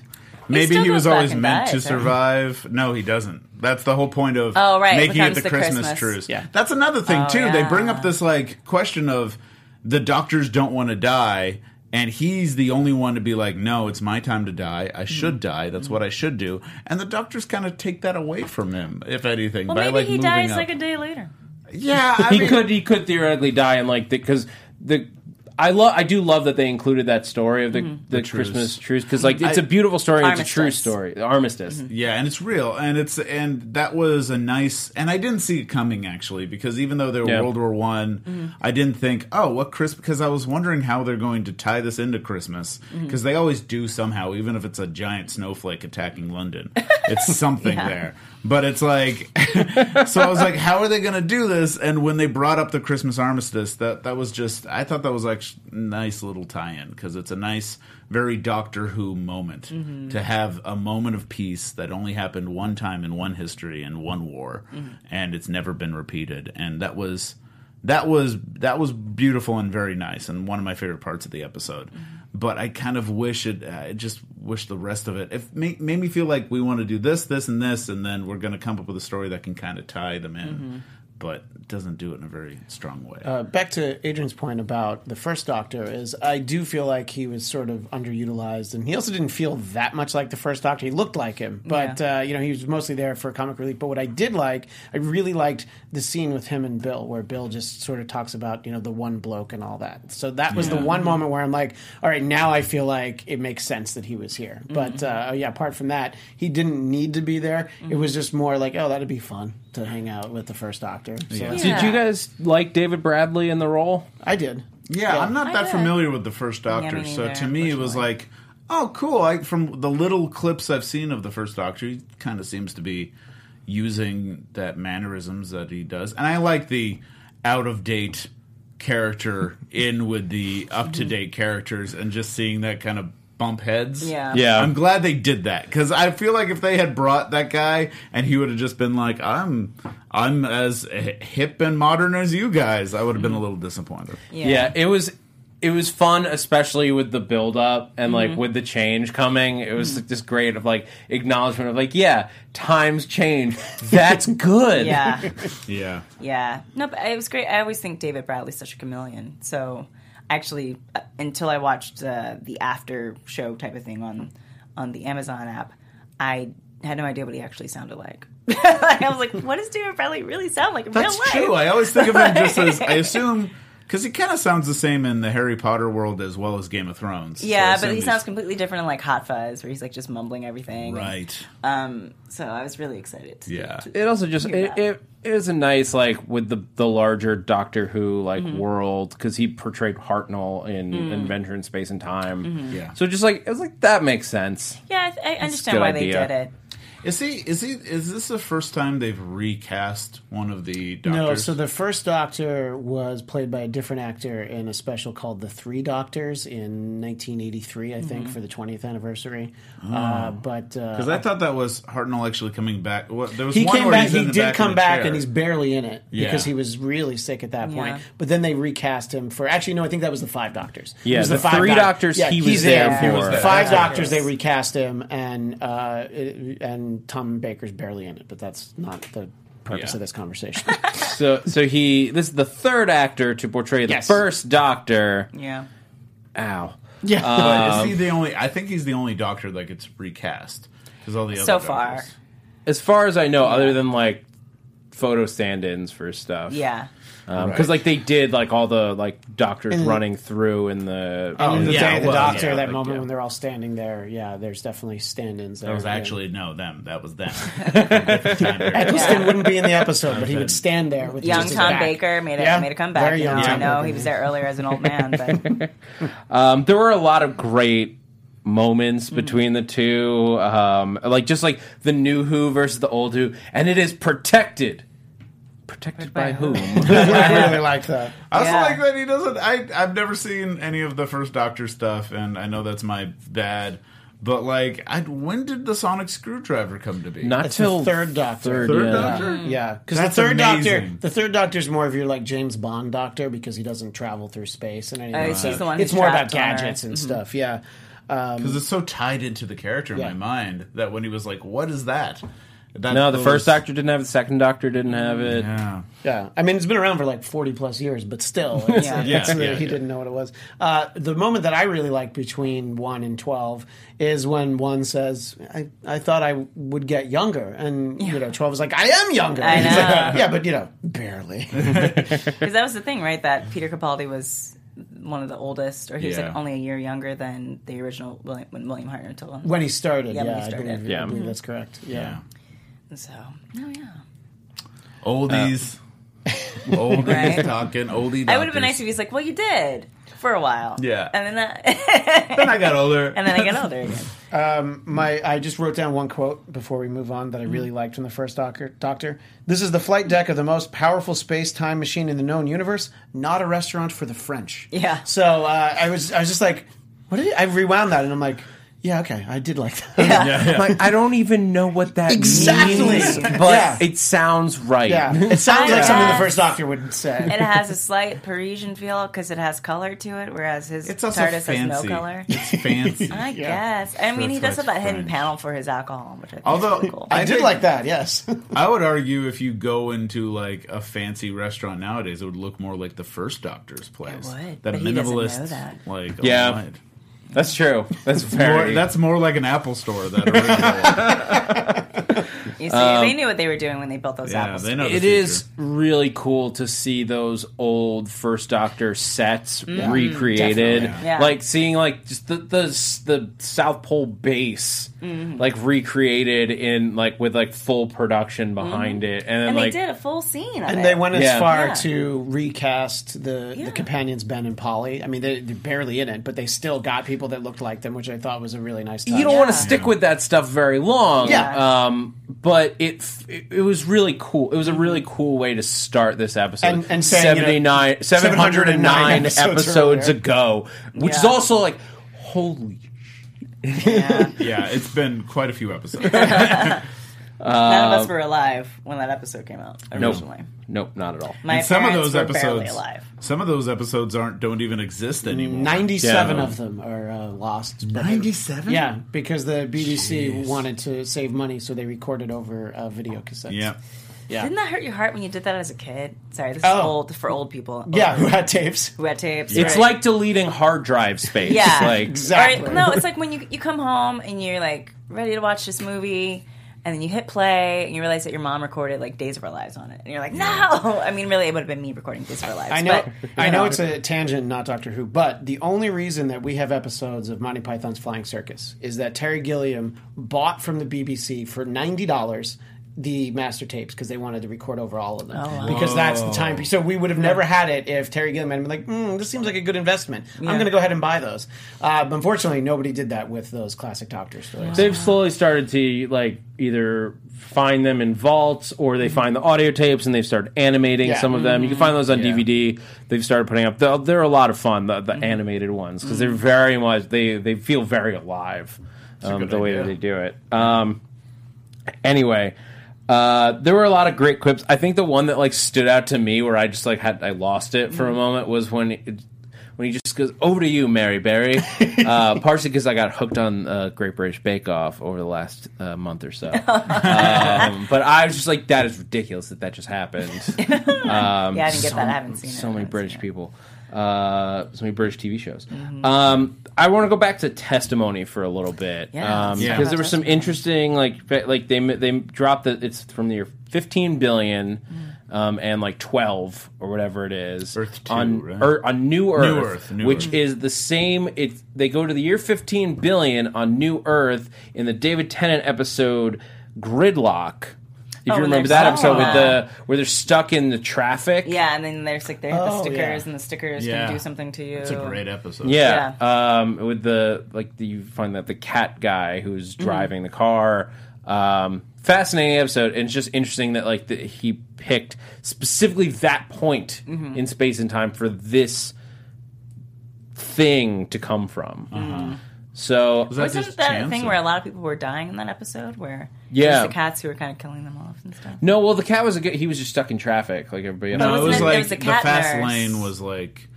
[SPEAKER 4] Maybe
[SPEAKER 5] still
[SPEAKER 4] he was always
[SPEAKER 5] and
[SPEAKER 4] meant to
[SPEAKER 5] dies, right?
[SPEAKER 4] survive. No, he doesn't. That's the whole point of
[SPEAKER 5] Oh, right,
[SPEAKER 4] making it
[SPEAKER 5] becomes
[SPEAKER 4] the,
[SPEAKER 5] the
[SPEAKER 4] Christmas,
[SPEAKER 5] Christmas.
[SPEAKER 4] truce.
[SPEAKER 6] Yeah.
[SPEAKER 4] That's another thing
[SPEAKER 5] Oh,
[SPEAKER 4] too. They bring up this like question of the doctors don't want to die, and he's the only one to be like, "No, it's my time to die. I hmm. should die. That's what I hmm. should do." And the doctors kind of take that away from him, if anything,
[SPEAKER 5] Well,
[SPEAKER 4] by
[SPEAKER 5] maybe
[SPEAKER 4] like
[SPEAKER 5] he
[SPEAKER 4] moving
[SPEAKER 5] dies
[SPEAKER 4] up.
[SPEAKER 5] like a day later.
[SPEAKER 4] yeah. (laughs) I
[SPEAKER 2] he
[SPEAKER 4] mean,
[SPEAKER 2] could he could theoretically die in like because the, I love I do love that they included that story of the
[SPEAKER 5] Mm-hmm.
[SPEAKER 2] the,
[SPEAKER 4] truce.
[SPEAKER 2] Christmas truce because like it's
[SPEAKER 4] I-
[SPEAKER 2] a beautiful story and it's a true story the armistice mm-hmm.
[SPEAKER 4] Yeah, and it's real, and it's and that was a nice, and I didn't see it coming actually because even though they were
[SPEAKER 2] Yeah.
[SPEAKER 4] World War One, mm-hmm. I didn't think, oh, what Christmas? Because I was wondering how they're going to tie this into Christmas mm-hmm. because they always do somehow, even if it's a giant snowflake attacking London, (laughs) it's something
[SPEAKER 5] Yeah.
[SPEAKER 4] there. But it's like, (laughs) so I was like, how are they going to do this? And when they brought up the Christmas armistice, that that was just, I thought that was like nice little tie-in because it's a nice, very Doctor Who moment mm-hmm. to have a moment of peace that only happened one time in one history in one war, mm-hmm. and it's never been repeated. And that was. That was that was beautiful and very nice, and one of my favorite parts of the episode. Mm-hmm. But I kind of wish it. uh, I just wish the rest of it. It made, made me feel like we want to do this, this, and this, and then we're going to come up with a story that can kind of tie them in. But doesn't do it in a very strong way.
[SPEAKER 6] Uh, back to Adrian's point about the first Doctor is I do feel like he was sort of underutilized, and he also didn't feel that much like the first Doctor. He looked like him, but uh, you know he was mostly there for comic relief. But what I did like, I really liked the scene with him and Bill, where Bill just sort of talks about you know the one bloke and all that. So that was the one moment where I'm like, all right, now I feel like it makes sense that he was here. But uh, yeah, apart from that, he didn't need to be there. It was just more like, oh, that'd be fun to hang out with the first Doctor. So
[SPEAKER 4] Yeah.
[SPEAKER 6] it's-
[SPEAKER 2] did you guys like David Bradley in the role
[SPEAKER 6] I did.
[SPEAKER 4] Yeah, I'm not
[SPEAKER 5] I
[SPEAKER 4] that
[SPEAKER 5] did.
[SPEAKER 4] familiar with the first Doctor,
[SPEAKER 5] me
[SPEAKER 4] so
[SPEAKER 5] neither,
[SPEAKER 4] to me it was like, oh, cool. I, from the little clips I've seen of the first Doctor, he kind of seems to be using that mannerisms that he does, and I like the out of date character in with the up to date characters, and just seeing that kind of bump heads.
[SPEAKER 5] Yeah.
[SPEAKER 2] Yeah.
[SPEAKER 4] I'm glad they did that because I feel like if they had brought that guy and he would have just been like, "I'm, I'm as hip and modern as you guys," I would have been a little disappointed.
[SPEAKER 2] yeah. yeah it was it was fun especially with the build up and like mm-hmm. with the change coming it was like, this great of like acknowledgement of like yeah times change (laughs) that's good
[SPEAKER 5] Yeah. (laughs)
[SPEAKER 4] Yeah.
[SPEAKER 5] Yeah. No, but it was great. I always think David Bradley's such a chameleon. So actually, uh, until I watched uh, the after show type of thing on on the Amazon app, I had no idea what he actually sounded like. like (laughs) I was like, what does David Bradley really sound like in
[SPEAKER 4] That's
[SPEAKER 5] real life?
[SPEAKER 4] true. I always think of him just as I (laughs) assume because he kind of sounds the same in the Harry Potter world as well as Game of Thrones.
[SPEAKER 5] Yeah,
[SPEAKER 4] assume
[SPEAKER 5] but he sounds completely different in like Hot Fuzz, where he's like just mumbling everything.
[SPEAKER 4] right.
[SPEAKER 5] Um. So I was really excited. To,
[SPEAKER 4] Yeah.
[SPEAKER 5] to-
[SPEAKER 2] it also just it, it, it was a nice like with the the larger Doctor Who like
[SPEAKER 5] Mm-hmm.
[SPEAKER 2] world because he portrayed Hartnell in
[SPEAKER 5] Mm.
[SPEAKER 2] Adventure in Space and Time.
[SPEAKER 5] Mm-hmm.
[SPEAKER 4] Yeah.
[SPEAKER 2] So just like it was like that makes sense.
[SPEAKER 5] yeah, I, I understand why
[SPEAKER 2] idea.
[SPEAKER 5] they did it.
[SPEAKER 4] Is he? Is he? Is this the first time they've recast one of the doctors?
[SPEAKER 6] No, so the first Doctor was played by a different actor in a special called The Three Doctors in 1983, I think, for the 20th anniversary. Uh, but uh,
[SPEAKER 4] because I thought that was Hartnell actually coming back. What, there was
[SPEAKER 6] he
[SPEAKER 4] one
[SPEAKER 6] came back. He did
[SPEAKER 4] back
[SPEAKER 6] come back,
[SPEAKER 4] chair.
[SPEAKER 6] and he's barely in it
[SPEAKER 4] Yeah.
[SPEAKER 6] because he was really sick at that point.
[SPEAKER 5] Yeah.
[SPEAKER 6] But then they recast him for. Actually, no, I think that was the Five Doctors. It
[SPEAKER 2] Yeah,
[SPEAKER 6] was
[SPEAKER 2] the
[SPEAKER 6] five
[SPEAKER 2] Three
[SPEAKER 6] doc-
[SPEAKER 2] Doctors
[SPEAKER 6] Yeah,
[SPEAKER 2] he was there
[SPEAKER 6] there.
[SPEAKER 2] for. He was there.
[SPEAKER 6] Five
[SPEAKER 5] That's
[SPEAKER 6] Doctors, they recast him, and uh, it- and Tom Baker's barely in it. But that's not the purpose
[SPEAKER 4] Yeah.
[SPEAKER 6] of this conversation. (laughs)
[SPEAKER 2] So so he this is the third actor to portray the
[SPEAKER 6] Yes.
[SPEAKER 2] first Doctor.
[SPEAKER 5] Yeah.
[SPEAKER 2] Ow.
[SPEAKER 6] yeah.
[SPEAKER 4] But
[SPEAKER 2] Um,
[SPEAKER 4] is he the only? I think he's the only doctor that gets recast because all the other
[SPEAKER 5] So far.
[SPEAKER 2] As far as I know, other than like photo stand-ins for stuff.
[SPEAKER 5] Yeah.
[SPEAKER 2] Because
[SPEAKER 4] Right.
[SPEAKER 2] like they did like all the like doctors
[SPEAKER 6] In-
[SPEAKER 2] running through in the
[SPEAKER 6] And in the
[SPEAKER 4] yeah,
[SPEAKER 6] Day of the Doctor,
[SPEAKER 4] yeah,
[SPEAKER 6] that
[SPEAKER 4] like,
[SPEAKER 6] moment
[SPEAKER 4] yeah.
[SPEAKER 6] when they're all standing there, yeah, there's definitely stand-ins there.
[SPEAKER 4] That was actually no them. That was them. (laughs) Different time.
[SPEAKER 6] Eccleston wouldn't be in the episode, but he would stand there with
[SPEAKER 5] Young
[SPEAKER 6] just his
[SPEAKER 5] Tom
[SPEAKER 6] back.
[SPEAKER 5] Baker made a
[SPEAKER 6] Yeah,
[SPEAKER 5] made a comeback.
[SPEAKER 6] very
[SPEAKER 5] you
[SPEAKER 6] young
[SPEAKER 5] I know he was there earlier as an old man, but (laughs)
[SPEAKER 2] Um, there were a lot of great moments between the two, um, like just like the new Who versus the old Who, and it is protected. Protected by,
[SPEAKER 5] by
[SPEAKER 2] whom? (laughs)
[SPEAKER 6] I really (laughs) like that.
[SPEAKER 4] I also
[SPEAKER 5] Yeah.
[SPEAKER 4] like that he doesn't. I I've never seen any of the first Doctor stuff, and I know that's my bad. But like, I, when did the sonic screwdriver come to be?
[SPEAKER 2] Not
[SPEAKER 6] It's the
[SPEAKER 2] till
[SPEAKER 6] third Doctor.
[SPEAKER 2] Third,
[SPEAKER 4] Third
[SPEAKER 2] yeah.
[SPEAKER 4] Doctor. Mm.
[SPEAKER 6] Yeah, because the third
[SPEAKER 4] amazing.
[SPEAKER 6] Doctor, the third Doctor's more of your like James Bond Doctor because he doesn't travel through space and anything.
[SPEAKER 5] Oh,
[SPEAKER 6] so
[SPEAKER 5] he's the one
[SPEAKER 6] it's more about
[SPEAKER 5] trapped on
[SPEAKER 6] gadgets
[SPEAKER 5] Earth.
[SPEAKER 6] and mm-hmm. stuff. Yeah, um,
[SPEAKER 4] because it's so tied into the character in
[SPEAKER 6] Yeah.
[SPEAKER 4] my mind that when he was like, "What is that?" That
[SPEAKER 2] No, the
[SPEAKER 4] those-
[SPEAKER 2] first Doctor didn't have it. The second Doctor didn't have it.
[SPEAKER 4] Yeah.
[SPEAKER 6] yeah. I mean, it's been around for like forty plus years, but still, it's, (laughs)
[SPEAKER 5] Yeah.
[SPEAKER 6] it's
[SPEAKER 4] Yeah,
[SPEAKER 6] really-
[SPEAKER 4] yeah,
[SPEAKER 6] he
[SPEAKER 4] yeah.
[SPEAKER 6] didn't know what it was. Uh, the moment that I really like between one and twelve is when one says, "I, I thought I would get younger," and you know, twelve is like, "I am younger."
[SPEAKER 5] I
[SPEAKER 6] He's like,
[SPEAKER 5] know. (laughs)
[SPEAKER 6] yeah, but you know, barely. (laughs)
[SPEAKER 5] Because that was the thing, right? That Peter Capaldi was one of the oldest, or he was
[SPEAKER 4] Yeah.
[SPEAKER 5] like only a year younger than the original William, when William Hartnell told him.
[SPEAKER 6] when he started,
[SPEAKER 5] Yeah,
[SPEAKER 6] yeah,
[SPEAKER 5] when he
[SPEAKER 6] I
[SPEAKER 5] started.
[SPEAKER 6] believe,
[SPEAKER 2] Yeah.
[SPEAKER 6] I believe that's correct.
[SPEAKER 4] Yeah.
[SPEAKER 6] Yeah.
[SPEAKER 5] So, oh yeah.
[SPEAKER 4] Oldies. Uh, (laughs) Oldies
[SPEAKER 5] Right.
[SPEAKER 4] talking. Oldie.
[SPEAKER 5] I would have been nice
[SPEAKER 4] doctors.
[SPEAKER 5] if he's like, "Well, you did for a while."
[SPEAKER 4] Yeah.
[SPEAKER 5] and then that, (laughs)
[SPEAKER 4] Then I got older.
[SPEAKER 5] and then I got older again. (laughs)
[SPEAKER 6] Um, my, I just wrote down one quote before we move on that I really mm. liked from the first Doctor. Doctor, this is the flight deck of the most powerful space-time machine in the known universe, not a restaurant for the French.
[SPEAKER 5] Yeah.
[SPEAKER 6] So uh, I was, I was just like, what did he, I rewound that and I'm like, yeah, okay, I did like that. (laughs)
[SPEAKER 5] Yeah.
[SPEAKER 2] Like I don't even know what that
[SPEAKER 6] Exactly.
[SPEAKER 2] means, but
[SPEAKER 6] Yeah.
[SPEAKER 2] it sounds right.
[SPEAKER 6] Yeah, it sounds
[SPEAKER 5] I
[SPEAKER 6] like something the first Doctor would say.
[SPEAKER 5] It has a slight Parisian feel because it has color to it, whereas his
[SPEAKER 4] It's also
[SPEAKER 5] TARDIS
[SPEAKER 4] fancy.
[SPEAKER 5] has no color.
[SPEAKER 4] It's (laughs) fancy.
[SPEAKER 5] I guess. I mean, he does have that
[SPEAKER 4] it's
[SPEAKER 5] hidden panel for his alcohol, which I think
[SPEAKER 4] Although-
[SPEAKER 5] is really cool.
[SPEAKER 6] I, did
[SPEAKER 4] think-
[SPEAKER 6] like that. Yes. (laughs)
[SPEAKER 4] I would argue if you go into like a fancy restaurant nowadays, it would look more like the first Doctor's place.
[SPEAKER 5] would,
[SPEAKER 4] that
[SPEAKER 5] but he
[SPEAKER 4] minimalist,
[SPEAKER 5] know that.
[SPEAKER 4] like
[SPEAKER 2] Yeah.
[SPEAKER 4] right.
[SPEAKER 2] That's true. That's
[SPEAKER 4] More,
[SPEAKER 2] very.
[SPEAKER 4] that's more like an Apple store. That original. (laughs)
[SPEAKER 5] You see, they um, knew what they were doing when they built those
[SPEAKER 4] yeah,
[SPEAKER 5] apples.
[SPEAKER 4] they know. the
[SPEAKER 2] It is
[SPEAKER 4] future.
[SPEAKER 2] really cool to see those old First Doctor sets mm,
[SPEAKER 6] recreated.
[SPEAKER 5] Yeah.
[SPEAKER 2] Like seeing like just the the, the South Pole base mm-hmm. like recreated in like with like full production behind mm-hmm. it, and then
[SPEAKER 5] and
[SPEAKER 2] like
[SPEAKER 5] they did a full scene of
[SPEAKER 6] And
[SPEAKER 5] it.
[SPEAKER 6] they went as
[SPEAKER 2] Yeah.
[SPEAKER 6] far
[SPEAKER 5] Yeah.
[SPEAKER 6] to recast the,
[SPEAKER 5] Yeah.
[SPEAKER 6] the companions Ben and Polly. I mean, they, they're barely in it, but they still got people that looked like them, which I thought was a really nice touch.
[SPEAKER 2] you don't want to
[SPEAKER 5] Yeah.
[SPEAKER 2] stick with that stuff very long.
[SPEAKER 6] Yeah.
[SPEAKER 2] Um, but it, it it was really cool. It was a really cool way to start this episode.
[SPEAKER 6] And- and saying, you know,
[SPEAKER 2] 79 709
[SPEAKER 6] episodes
[SPEAKER 2] episodes, ago, which is also like holy
[SPEAKER 5] Yeah.
[SPEAKER 4] Yeah, it's been quite a few episodes. (laughs) (laughs)
[SPEAKER 5] None of us were alive when that episode came out
[SPEAKER 2] Nope.
[SPEAKER 5] originally.
[SPEAKER 2] Nope, not at all.
[SPEAKER 5] My
[SPEAKER 4] and some of those
[SPEAKER 5] were barely
[SPEAKER 4] episodes,
[SPEAKER 5] alive.
[SPEAKER 4] some of those episodes aren't don't even exist anymore.
[SPEAKER 6] 97
[SPEAKER 2] Yeah.
[SPEAKER 6] of them are uh, lost.
[SPEAKER 4] Ninety-seven.
[SPEAKER 6] Yeah, because the BBC wanted to save money, so they recorded over uh, video cassettes.
[SPEAKER 4] Yeah.
[SPEAKER 6] yeah.
[SPEAKER 5] Didn't that hurt your heart when you did that as a kid? Sorry, this is
[SPEAKER 6] Oh.
[SPEAKER 5] old for old people.
[SPEAKER 6] Yeah, who had tapes.
[SPEAKER 5] who had tapes.
[SPEAKER 2] It's
[SPEAKER 5] right?
[SPEAKER 2] like deleting hard drive space.
[SPEAKER 5] Yeah.
[SPEAKER 2] Like
[SPEAKER 6] Exactly.
[SPEAKER 5] Or, (laughs) no, it's like when you you come home and you're like ready to watch this movie, and then you hit play and you realize that your mom recorded like Days of Our Lives on it, and you're like, no. (laughs) I mean, really, it would have been me recording Days of Our Lives.
[SPEAKER 6] I know,
[SPEAKER 5] but,
[SPEAKER 6] I
[SPEAKER 5] you
[SPEAKER 6] know it's a tangent, not Doctor Who, but the only reason that we have episodes of Monty Python's Flying Circus is that Terry Gilliam bought from the BBC for ninety dollars the master tapes because they wanted to record over all of them
[SPEAKER 5] wow.
[SPEAKER 6] because that's the time. So we would have never had it if Terry Gilliam had been like, mm, "This seems like a good investment. I'm going to go ahead and buy those." Uh, but unfortunately, nobody did that with those classic Doctor stories.
[SPEAKER 2] they've slowly started to like either find them in vaults or they find the audio tapes and they've started animating
[SPEAKER 6] Yeah.
[SPEAKER 2] some of them. You can find those on
[SPEAKER 4] Yeah.
[SPEAKER 2] DVD. They've started putting up. They're, they're a lot of fun. The, the animated ones because they're very much they they feel very alive. Um,
[SPEAKER 4] good
[SPEAKER 2] the way that they do it. Um, anyway. Uh, there were a lot of great quips. I think the one that like stood out to me, where I just like had I lost it for a moment, was when it, when he just goes over to you, Mary Berry. uh, (laughs) partially because I got hooked on uh, Great British Bake Off over the last uh, month or so. (laughs) um, but I was just like, that is ridiculous that that just happened. Um, (laughs)
[SPEAKER 5] Yeah, I didn't get
[SPEAKER 2] so,
[SPEAKER 5] that. I haven't seen it.
[SPEAKER 2] So many British
[SPEAKER 5] people. it.
[SPEAKER 2] People. Uh, so many British TV shows. Um, I want to go back to testimony for a little bit.
[SPEAKER 5] Yeah,
[SPEAKER 2] um,
[SPEAKER 5] let's
[SPEAKER 2] because
[SPEAKER 5] about
[SPEAKER 2] there was some interesting like like they they dropped that it's from the year 15 billion um, and like 12 or whatever it is
[SPEAKER 4] Earth two,
[SPEAKER 2] on
[SPEAKER 4] right?
[SPEAKER 2] Ear- on New Earth,
[SPEAKER 4] Earth, New
[SPEAKER 2] which
[SPEAKER 4] Earth.
[SPEAKER 2] is the same. It they go to the year 15 billion on New Earth in the David Tennant episode Gridlock. If
[SPEAKER 5] Oh,
[SPEAKER 2] you remember that episode with
[SPEAKER 5] the-
[SPEAKER 2] the where they're stuck in the traffic.
[SPEAKER 5] Yeah, and then there's like they have the
[SPEAKER 6] Oh,
[SPEAKER 5] stickers,
[SPEAKER 6] yeah.
[SPEAKER 5] and the stickers
[SPEAKER 4] Yeah.
[SPEAKER 5] can do something to you.
[SPEAKER 4] It's a great episode.
[SPEAKER 2] Yeah. Um, with the like the, you find that the cat guy who's
[SPEAKER 5] Mm-hmm.
[SPEAKER 2] driving the car. Um, fascinating episode, and it's just interesting that like the, he picked specifically that point
[SPEAKER 5] Mm-hmm.
[SPEAKER 2] in space and time for this thing to come from.
[SPEAKER 5] Mm-hmm.
[SPEAKER 2] So
[SPEAKER 4] Was that
[SPEAKER 5] Wasn't
[SPEAKER 4] just
[SPEAKER 5] that a thing
[SPEAKER 4] or-
[SPEAKER 5] where a lot of people were dying in that episode? Where
[SPEAKER 2] Yeah.
[SPEAKER 5] the cats who were kind of killing them off and stuff.
[SPEAKER 2] no, well the cat was a good, he was just stuck in traffic like everybody else.
[SPEAKER 5] But
[SPEAKER 4] No, it
[SPEAKER 5] wasn't
[SPEAKER 4] was
[SPEAKER 5] it-
[SPEAKER 4] like
[SPEAKER 5] was a
[SPEAKER 4] the fast
[SPEAKER 5] nurse.
[SPEAKER 4] lane was like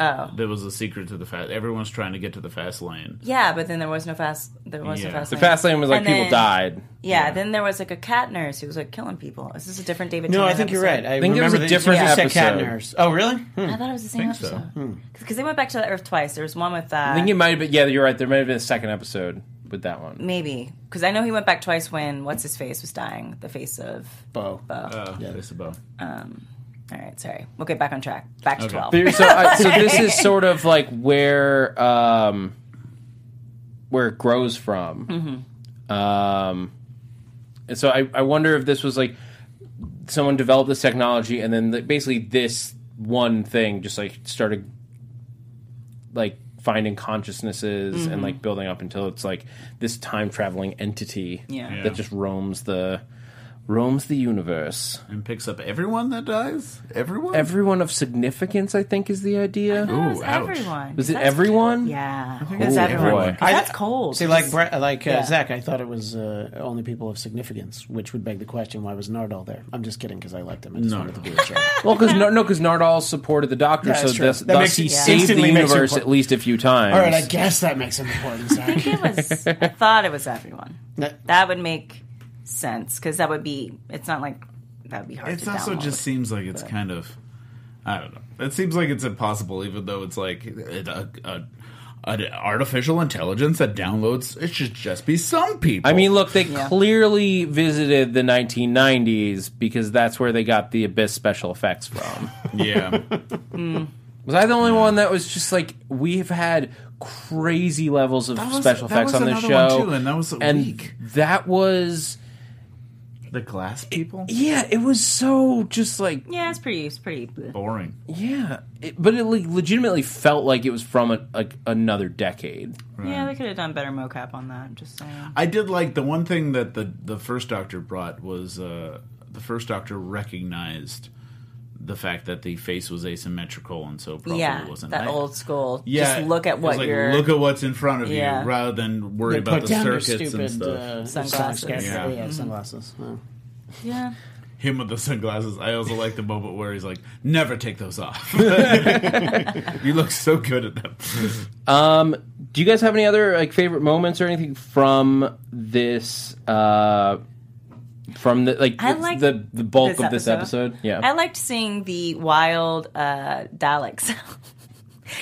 [SPEAKER 5] Oh,
[SPEAKER 4] there was a secret to the fast. Everyone's trying to get to the fast lane.
[SPEAKER 5] yeah, but then there was no fast. There was
[SPEAKER 4] Yeah.
[SPEAKER 5] no fast.
[SPEAKER 2] the
[SPEAKER 5] lane.
[SPEAKER 2] fast lane was like
[SPEAKER 5] And
[SPEAKER 2] people
[SPEAKER 5] then-
[SPEAKER 2] died.
[SPEAKER 5] Yeah,
[SPEAKER 4] Yeah.
[SPEAKER 5] then there was like a cat nurse who was like killing people. Is this a different David?
[SPEAKER 6] No, I
[SPEAKER 5] Tennant
[SPEAKER 6] think you're right. I,
[SPEAKER 2] think it was
[SPEAKER 6] remember
[SPEAKER 2] a
[SPEAKER 6] that
[SPEAKER 2] different
[SPEAKER 6] you said cat nurse. Oh, really? Hmm.
[SPEAKER 5] I thought it was the same
[SPEAKER 4] Think so.
[SPEAKER 5] episode because they went back to the Earth twice. There was one with uh,
[SPEAKER 2] I think it might have been yeah, you're right. There might have been a second episode with that one.
[SPEAKER 5] maybe because I know he went back twice when what's his face was dying. The face of
[SPEAKER 6] Boe.
[SPEAKER 5] Boe.
[SPEAKER 4] Uh, Isabel.
[SPEAKER 5] All right, sorry. We'll get back on track. Back to
[SPEAKER 4] Okay.
[SPEAKER 5] twelve.
[SPEAKER 2] So, I, so this is (laughs) sort of like where um, where it grows from. Um, and so I, I wonder if this was like someone developed this technology and then like, basically this one thing just like started like finding consciousnesses and like building up until it's like this time traveling entity
[SPEAKER 5] Yeah.
[SPEAKER 4] Yeah.
[SPEAKER 2] that just roams the roams the universe.
[SPEAKER 4] And picks up everyone that dies. Everyone.
[SPEAKER 2] Everyone of significance, I think, is the idea.
[SPEAKER 5] It was
[SPEAKER 4] ouch.
[SPEAKER 5] everyone.
[SPEAKER 2] Was it
[SPEAKER 5] That's-
[SPEAKER 2] everyone?
[SPEAKER 5] Yeah, it
[SPEAKER 2] Oh,
[SPEAKER 5] was everyone.
[SPEAKER 2] boy.
[SPEAKER 5] 'Cause That's cold.
[SPEAKER 6] See, like Brett, like uh,
[SPEAKER 5] Yeah.
[SPEAKER 6] Zach, I thought it was uh, only people of significance, which would beg the question: Why was Nardole there? I'm just kidding because I liked him. I just wanted to be a jerk. (laughs)
[SPEAKER 2] Well, because no, because Nardole supported the Doctor,
[SPEAKER 6] Yeah,
[SPEAKER 2] so
[SPEAKER 6] that's
[SPEAKER 2] thus,
[SPEAKER 6] That
[SPEAKER 2] thus
[SPEAKER 6] makes
[SPEAKER 2] he
[SPEAKER 6] yeah.
[SPEAKER 2] saved the
[SPEAKER 6] instantly makes you
[SPEAKER 2] universe at least a few times.
[SPEAKER 6] All right, I guess that makes him important, Zach.
[SPEAKER 5] it was. I thought it was everyone.
[SPEAKER 6] That-
[SPEAKER 5] That would make sense because that would be. It's not like that would be hard.
[SPEAKER 4] It
[SPEAKER 5] to
[SPEAKER 4] also
[SPEAKER 5] download.
[SPEAKER 4] just seems like it's kind of. I don't know. It seems like it's impossible, even though it's like a, a, uh, uh, an artificial intelligence that downloads. It should just be some people.
[SPEAKER 2] I mean, look, they
[SPEAKER 5] Yeah.
[SPEAKER 2] clearly visited the 1990s because that's where they got the Abyss special effects from. (laughs)
[SPEAKER 4] yeah. Mm.
[SPEAKER 2] was I the only one that was just like we've had crazy levels of
[SPEAKER 4] was-
[SPEAKER 2] special effects on this
[SPEAKER 4] another one,
[SPEAKER 2] show,
[SPEAKER 4] too, and that was
[SPEAKER 2] and
[SPEAKER 4] weak.
[SPEAKER 2] that was
[SPEAKER 4] The glass people.
[SPEAKER 2] yeah, it was so just like
[SPEAKER 5] Yeah, it's pretty. It's pretty.
[SPEAKER 4] Boring.
[SPEAKER 2] yeah, it, but it like, legitimately felt like it was from a, like another decade.
[SPEAKER 5] Yeah, they could have done better mocap on that. Just saying.
[SPEAKER 4] I did like the one thing that the the first Doctor brought was uh, the first Doctor recognized the fact that the face was asymmetrical and so probably
[SPEAKER 5] yeah,
[SPEAKER 4] wasn't
[SPEAKER 5] that
[SPEAKER 4] I-
[SPEAKER 5] old school.
[SPEAKER 4] Yeah,
[SPEAKER 5] just look at what
[SPEAKER 4] like,
[SPEAKER 5] you're.
[SPEAKER 4] look at what's in front of
[SPEAKER 5] Yeah.
[SPEAKER 4] you rather than worry
[SPEAKER 6] They
[SPEAKER 4] about the
[SPEAKER 6] down their
[SPEAKER 4] circuits and
[SPEAKER 6] stupid
[SPEAKER 4] stuff.
[SPEAKER 6] uh,
[SPEAKER 5] Sunglasses.
[SPEAKER 6] sunglasses.
[SPEAKER 4] Yeah.
[SPEAKER 6] Yeah, sunglasses. Oh.
[SPEAKER 5] yeah.
[SPEAKER 4] Him with the sunglasses. I also like the moment where he's like, "Never take those off." (laughs) you look so good at them.
[SPEAKER 2] Um, do you guys have any other like favorite moments or anything from this? Uh, from the like
[SPEAKER 5] I
[SPEAKER 2] the-
[SPEAKER 5] like
[SPEAKER 2] the the bulk
[SPEAKER 5] this
[SPEAKER 2] of this episode. Yeah,
[SPEAKER 5] I liked seeing the wild uh, Daleks. (laughs)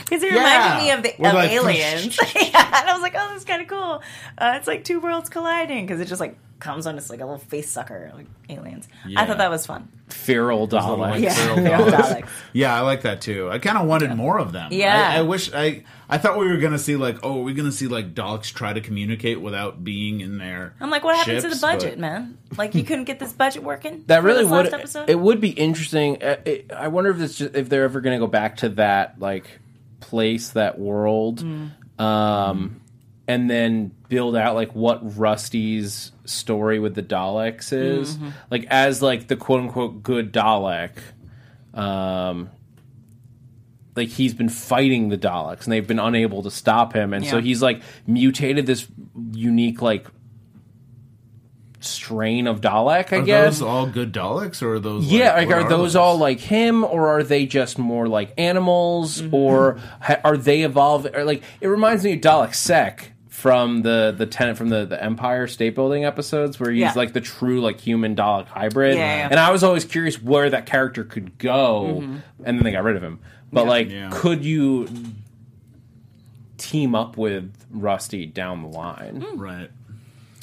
[SPEAKER 5] Because it
[SPEAKER 4] Yeah.
[SPEAKER 5] reminded me of the
[SPEAKER 4] We're
[SPEAKER 5] of
[SPEAKER 4] like,
[SPEAKER 5] aliens, (laughs) (laughs) yeah, and I was like, "Oh, this is kind of cool." Uh, it's like two worlds colliding because it just like comes on, it's like a little face sucker, like aliens. I thought that was fun.
[SPEAKER 2] feral
[SPEAKER 4] little,
[SPEAKER 2] Dalek.
[SPEAKER 5] Yeah, (laughs)
[SPEAKER 4] feral Daleks.
[SPEAKER 5] Daleks.
[SPEAKER 4] Yeah, I like that too. I kind of wanted more of them.
[SPEAKER 5] Yeah.
[SPEAKER 4] I, I wish I. I thought we were gonna see like, oh, we're we gonna see like Daleks try to communicate without being in there?
[SPEAKER 5] I'm like, what happened to the budget,
[SPEAKER 4] but-
[SPEAKER 5] man? Like, you couldn't get this budget working.
[SPEAKER 2] That really would. It would be interesting. Uh, it, I wonder if it's just, if they're ever going to go back to that like place, that world,
[SPEAKER 5] Mm.
[SPEAKER 2] um, and then build out like what Rusty's story with the Daleks is,
[SPEAKER 5] Mm-hmm.
[SPEAKER 2] like as like the quote unquote good Dalek. Um, like he's been fighting the Daleks and they've been unable to stop him, and so he's like mutated this unique like strain of Dalek. I
[SPEAKER 4] Are
[SPEAKER 2] guess
[SPEAKER 4] those all good Daleks, or are those?
[SPEAKER 2] yeah,
[SPEAKER 4] like,
[SPEAKER 2] like,
[SPEAKER 4] what
[SPEAKER 2] are those all like him, or are they just more like animals,
[SPEAKER 5] Mm-hmm.
[SPEAKER 2] or ha- are they evolving? Or like it reminds me of Dalek Sec from the the Tennant from the the Empire State Building episodes, where he's
[SPEAKER 5] Yeah.
[SPEAKER 2] like the true like human Dalek hybrid.
[SPEAKER 5] Yeah, yeah.
[SPEAKER 2] And I was always curious where that character could go,
[SPEAKER 5] Mm-hmm.
[SPEAKER 2] and then they got rid of him. But like,
[SPEAKER 4] Yeah.
[SPEAKER 2] could you team up with Rusty down the line? Hmm.
[SPEAKER 4] right?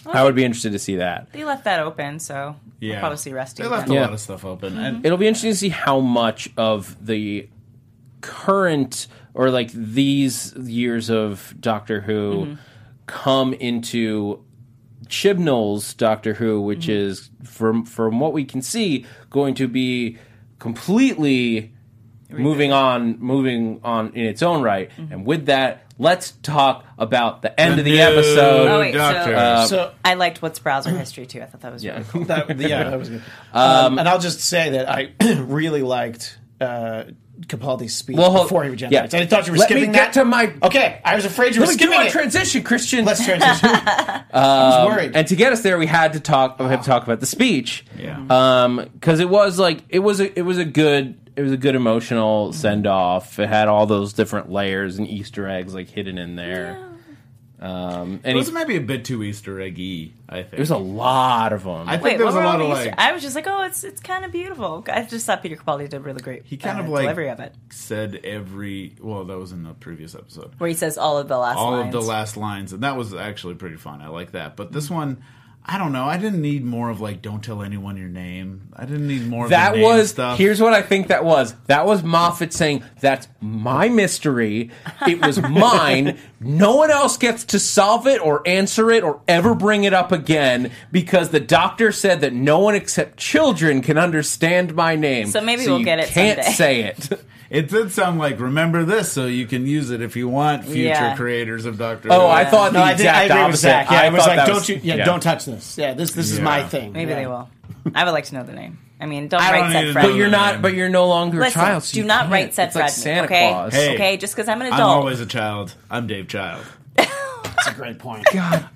[SPEAKER 2] I would be interested to see that.
[SPEAKER 5] They left that open, so
[SPEAKER 4] Yeah,
[SPEAKER 5] we'll probably see Rusty.
[SPEAKER 4] They left
[SPEAKER 5] again.
[SPEAKER 4] a
[SPEAKER 2] Yeah.
[SPEAKER 4] lot of stuff open, and mm-hmm.
[SPEAKER 2] it'll be interesting to see how much of the current or like these years of Doctor Who mm-hmm. Come into Chibnall's Doctor Who, which is from from what we can see going to be completely moving on, moving on in its own right. And with that, let's talk about the end of the
[SPEAKER 4] new
[SPEAKER 2] episode.
[SPEAKER 5] Oh, wait, so-
[SPEAKER 2] Uh,
[SPEAKER 6] so
[SPEAKER 5] I liked what's browser history too. I thought that was
[SPEAKER 2] Yeah.
[SPEAKER 5] really cool. (laughs)
[SPEAKER 6] that, yeah, that was good. (laughs) Um, and I'll just say that I (clears throat) really liked uh, Capaldi's speech
[SPEAKER 2] Well, hold-
[SPEAKER 6] before he regenerates.
[SPEAKER 2] yeah.
[SPEAKER 6] I thought you were
[SPEAKER 2] Let me
[SPEAKER 6] skipping
[SPEAKER 2] get
[SPEAKER 6] that.
[SPEAKER 2] to my-
[SPEAKER 6] Okay, I was afraid you were
[SPEAKER 2] Let me do
[SPEAKER 6] skipping it.
[SPEAKER 2] transition, Christian.
[SPEAKER 6] Let's transition. (laughs) I was worried.
[SPEAKER 2] and to get us there, we had to talk. We had to talk about the speech.
[SPEAKER 4] Yeah.
[SPEAKER 2] Um, because it was like it was a it was a good it was a good emotional send off. It had all those different layers and Easter eggs like hidden in there. Um,
[SPEAKER 4] It
[SPEAKER 2] and
[SPEAKER 4] was
[SPEAKER 2] he,
[SPEAKER 4] maybe a bit too Easter eggy. I think
[SPEAKER 2] there's a lot of them.
[SPEAKER 4] I think
[SPEAKER 5] Wait,
[SPEAKER 4] there
[SPEAKER 5] what
[SPEAKER 4] was a lot of
[SPEAKER 5] Easter-
[SPEAKER 4] like
[SPEAKER 5] I was just like, oh, it's it's kind of beautiful. I just thought Peter Capaldi did really great.
[SPEAKER 4] he kind
[SPEAKER 5] uh,
[SPEAKER 4] of like
[SPEAKER 5] delivery of it,
[SPEAKER 4] said every well that was in the previous episode
[SPEAKER 5] where he says all of the last
[SPEAKER 4] all
[SPEAKER 5] lines.
[SPEAKER 4] of the last lines and that was actually pretty fun. I like that. But this one. I don't know. I didn't need more of like "Don't tell anyone your name." I didn't need more of
[SPEAKER 2] that
[SPEAKER 4] the name
[SPEAKER 2] was
[SPEAKER 4] stuff.
[SPEAKER 2] here's what I think that was. That was Moffat saying that's my mystery. It was (laughs) mine. no one else gets to solve it or answer it or ever bring it up again because the doctor said that no one except children can understand my name.
[SPEAKER 5] So maybe we'll
[SPEAKER 2] you
[SPEAKER 5] get it
[SPEAKER 2] Can't
[SPEAKER 5] someday.
[SPEAKER 2] say it. (laughs)
[SPEAKER 4] It did sound like remember this so you can use it if you want future
[SPEAKER 5] Yeah.
[SPEAKER 4] creators of Doctor.
[SPEAKER 2] Oh,
[SPEAKER 4] Who.
[SPEAKER 2] I thought
[SPEAKER 6] no,
[SPEAKER 2] the
[SPEAKER 6] I, did,
[SPEAKER 2] exact
[SPEAKER 6] I agree
[SPEAKER 2] opposite.
[SPEAKER 6] with Zach. Yeah, I, was
[SPEAKER 2] thought
[SPEAKER 6] like,
[SPEAKER 2] that
[SPEAKER 6] don't you? Yeah, don't touch this. Yeah, this this is
[SPEAKER 4] Yeah.
[SPEAKER 6] my thing.
[SPEAKER 5] Maybe
[SPEAKER 6] Yeah.
[SPEAKER 5] they will. (laughs) I would like to know the name. I mean, don't
[SPEAKER 4] I
[SPEAKER 5] write
[SPEAKER 4] don't
[SPEAKER 5] said
[SPEAKER 4] need to
[SPEAKER 5] Fred.
[SPEAKER 4] know
[SPEAKER 2] But you're not. But you're no longer
[SPEAKER 5] Listen,
[SPEAKER 2] a child. so
[SPEAKER 5] do
[SPEAKER 2] you
[SPEAKER 5] not
[SPEAKER 2] can't.
[SPEAKER 5] write said
[SPEAKER 2] It's like
[SPEAKER 5] Fred.
[SPEAKER 2] Santa
[SPEAKER 5] okay,
[SPEAKER 2] Claus.
[SPEAKER 4] Hey.
[SPEAKER 5] okay, just because I'm an
[SPEAKER 4] I'm
[SPEAKER 5] adult.
[SPEAKER 4] always a child. I'm Dave Child.
[SPEAKER 6] That's a great point.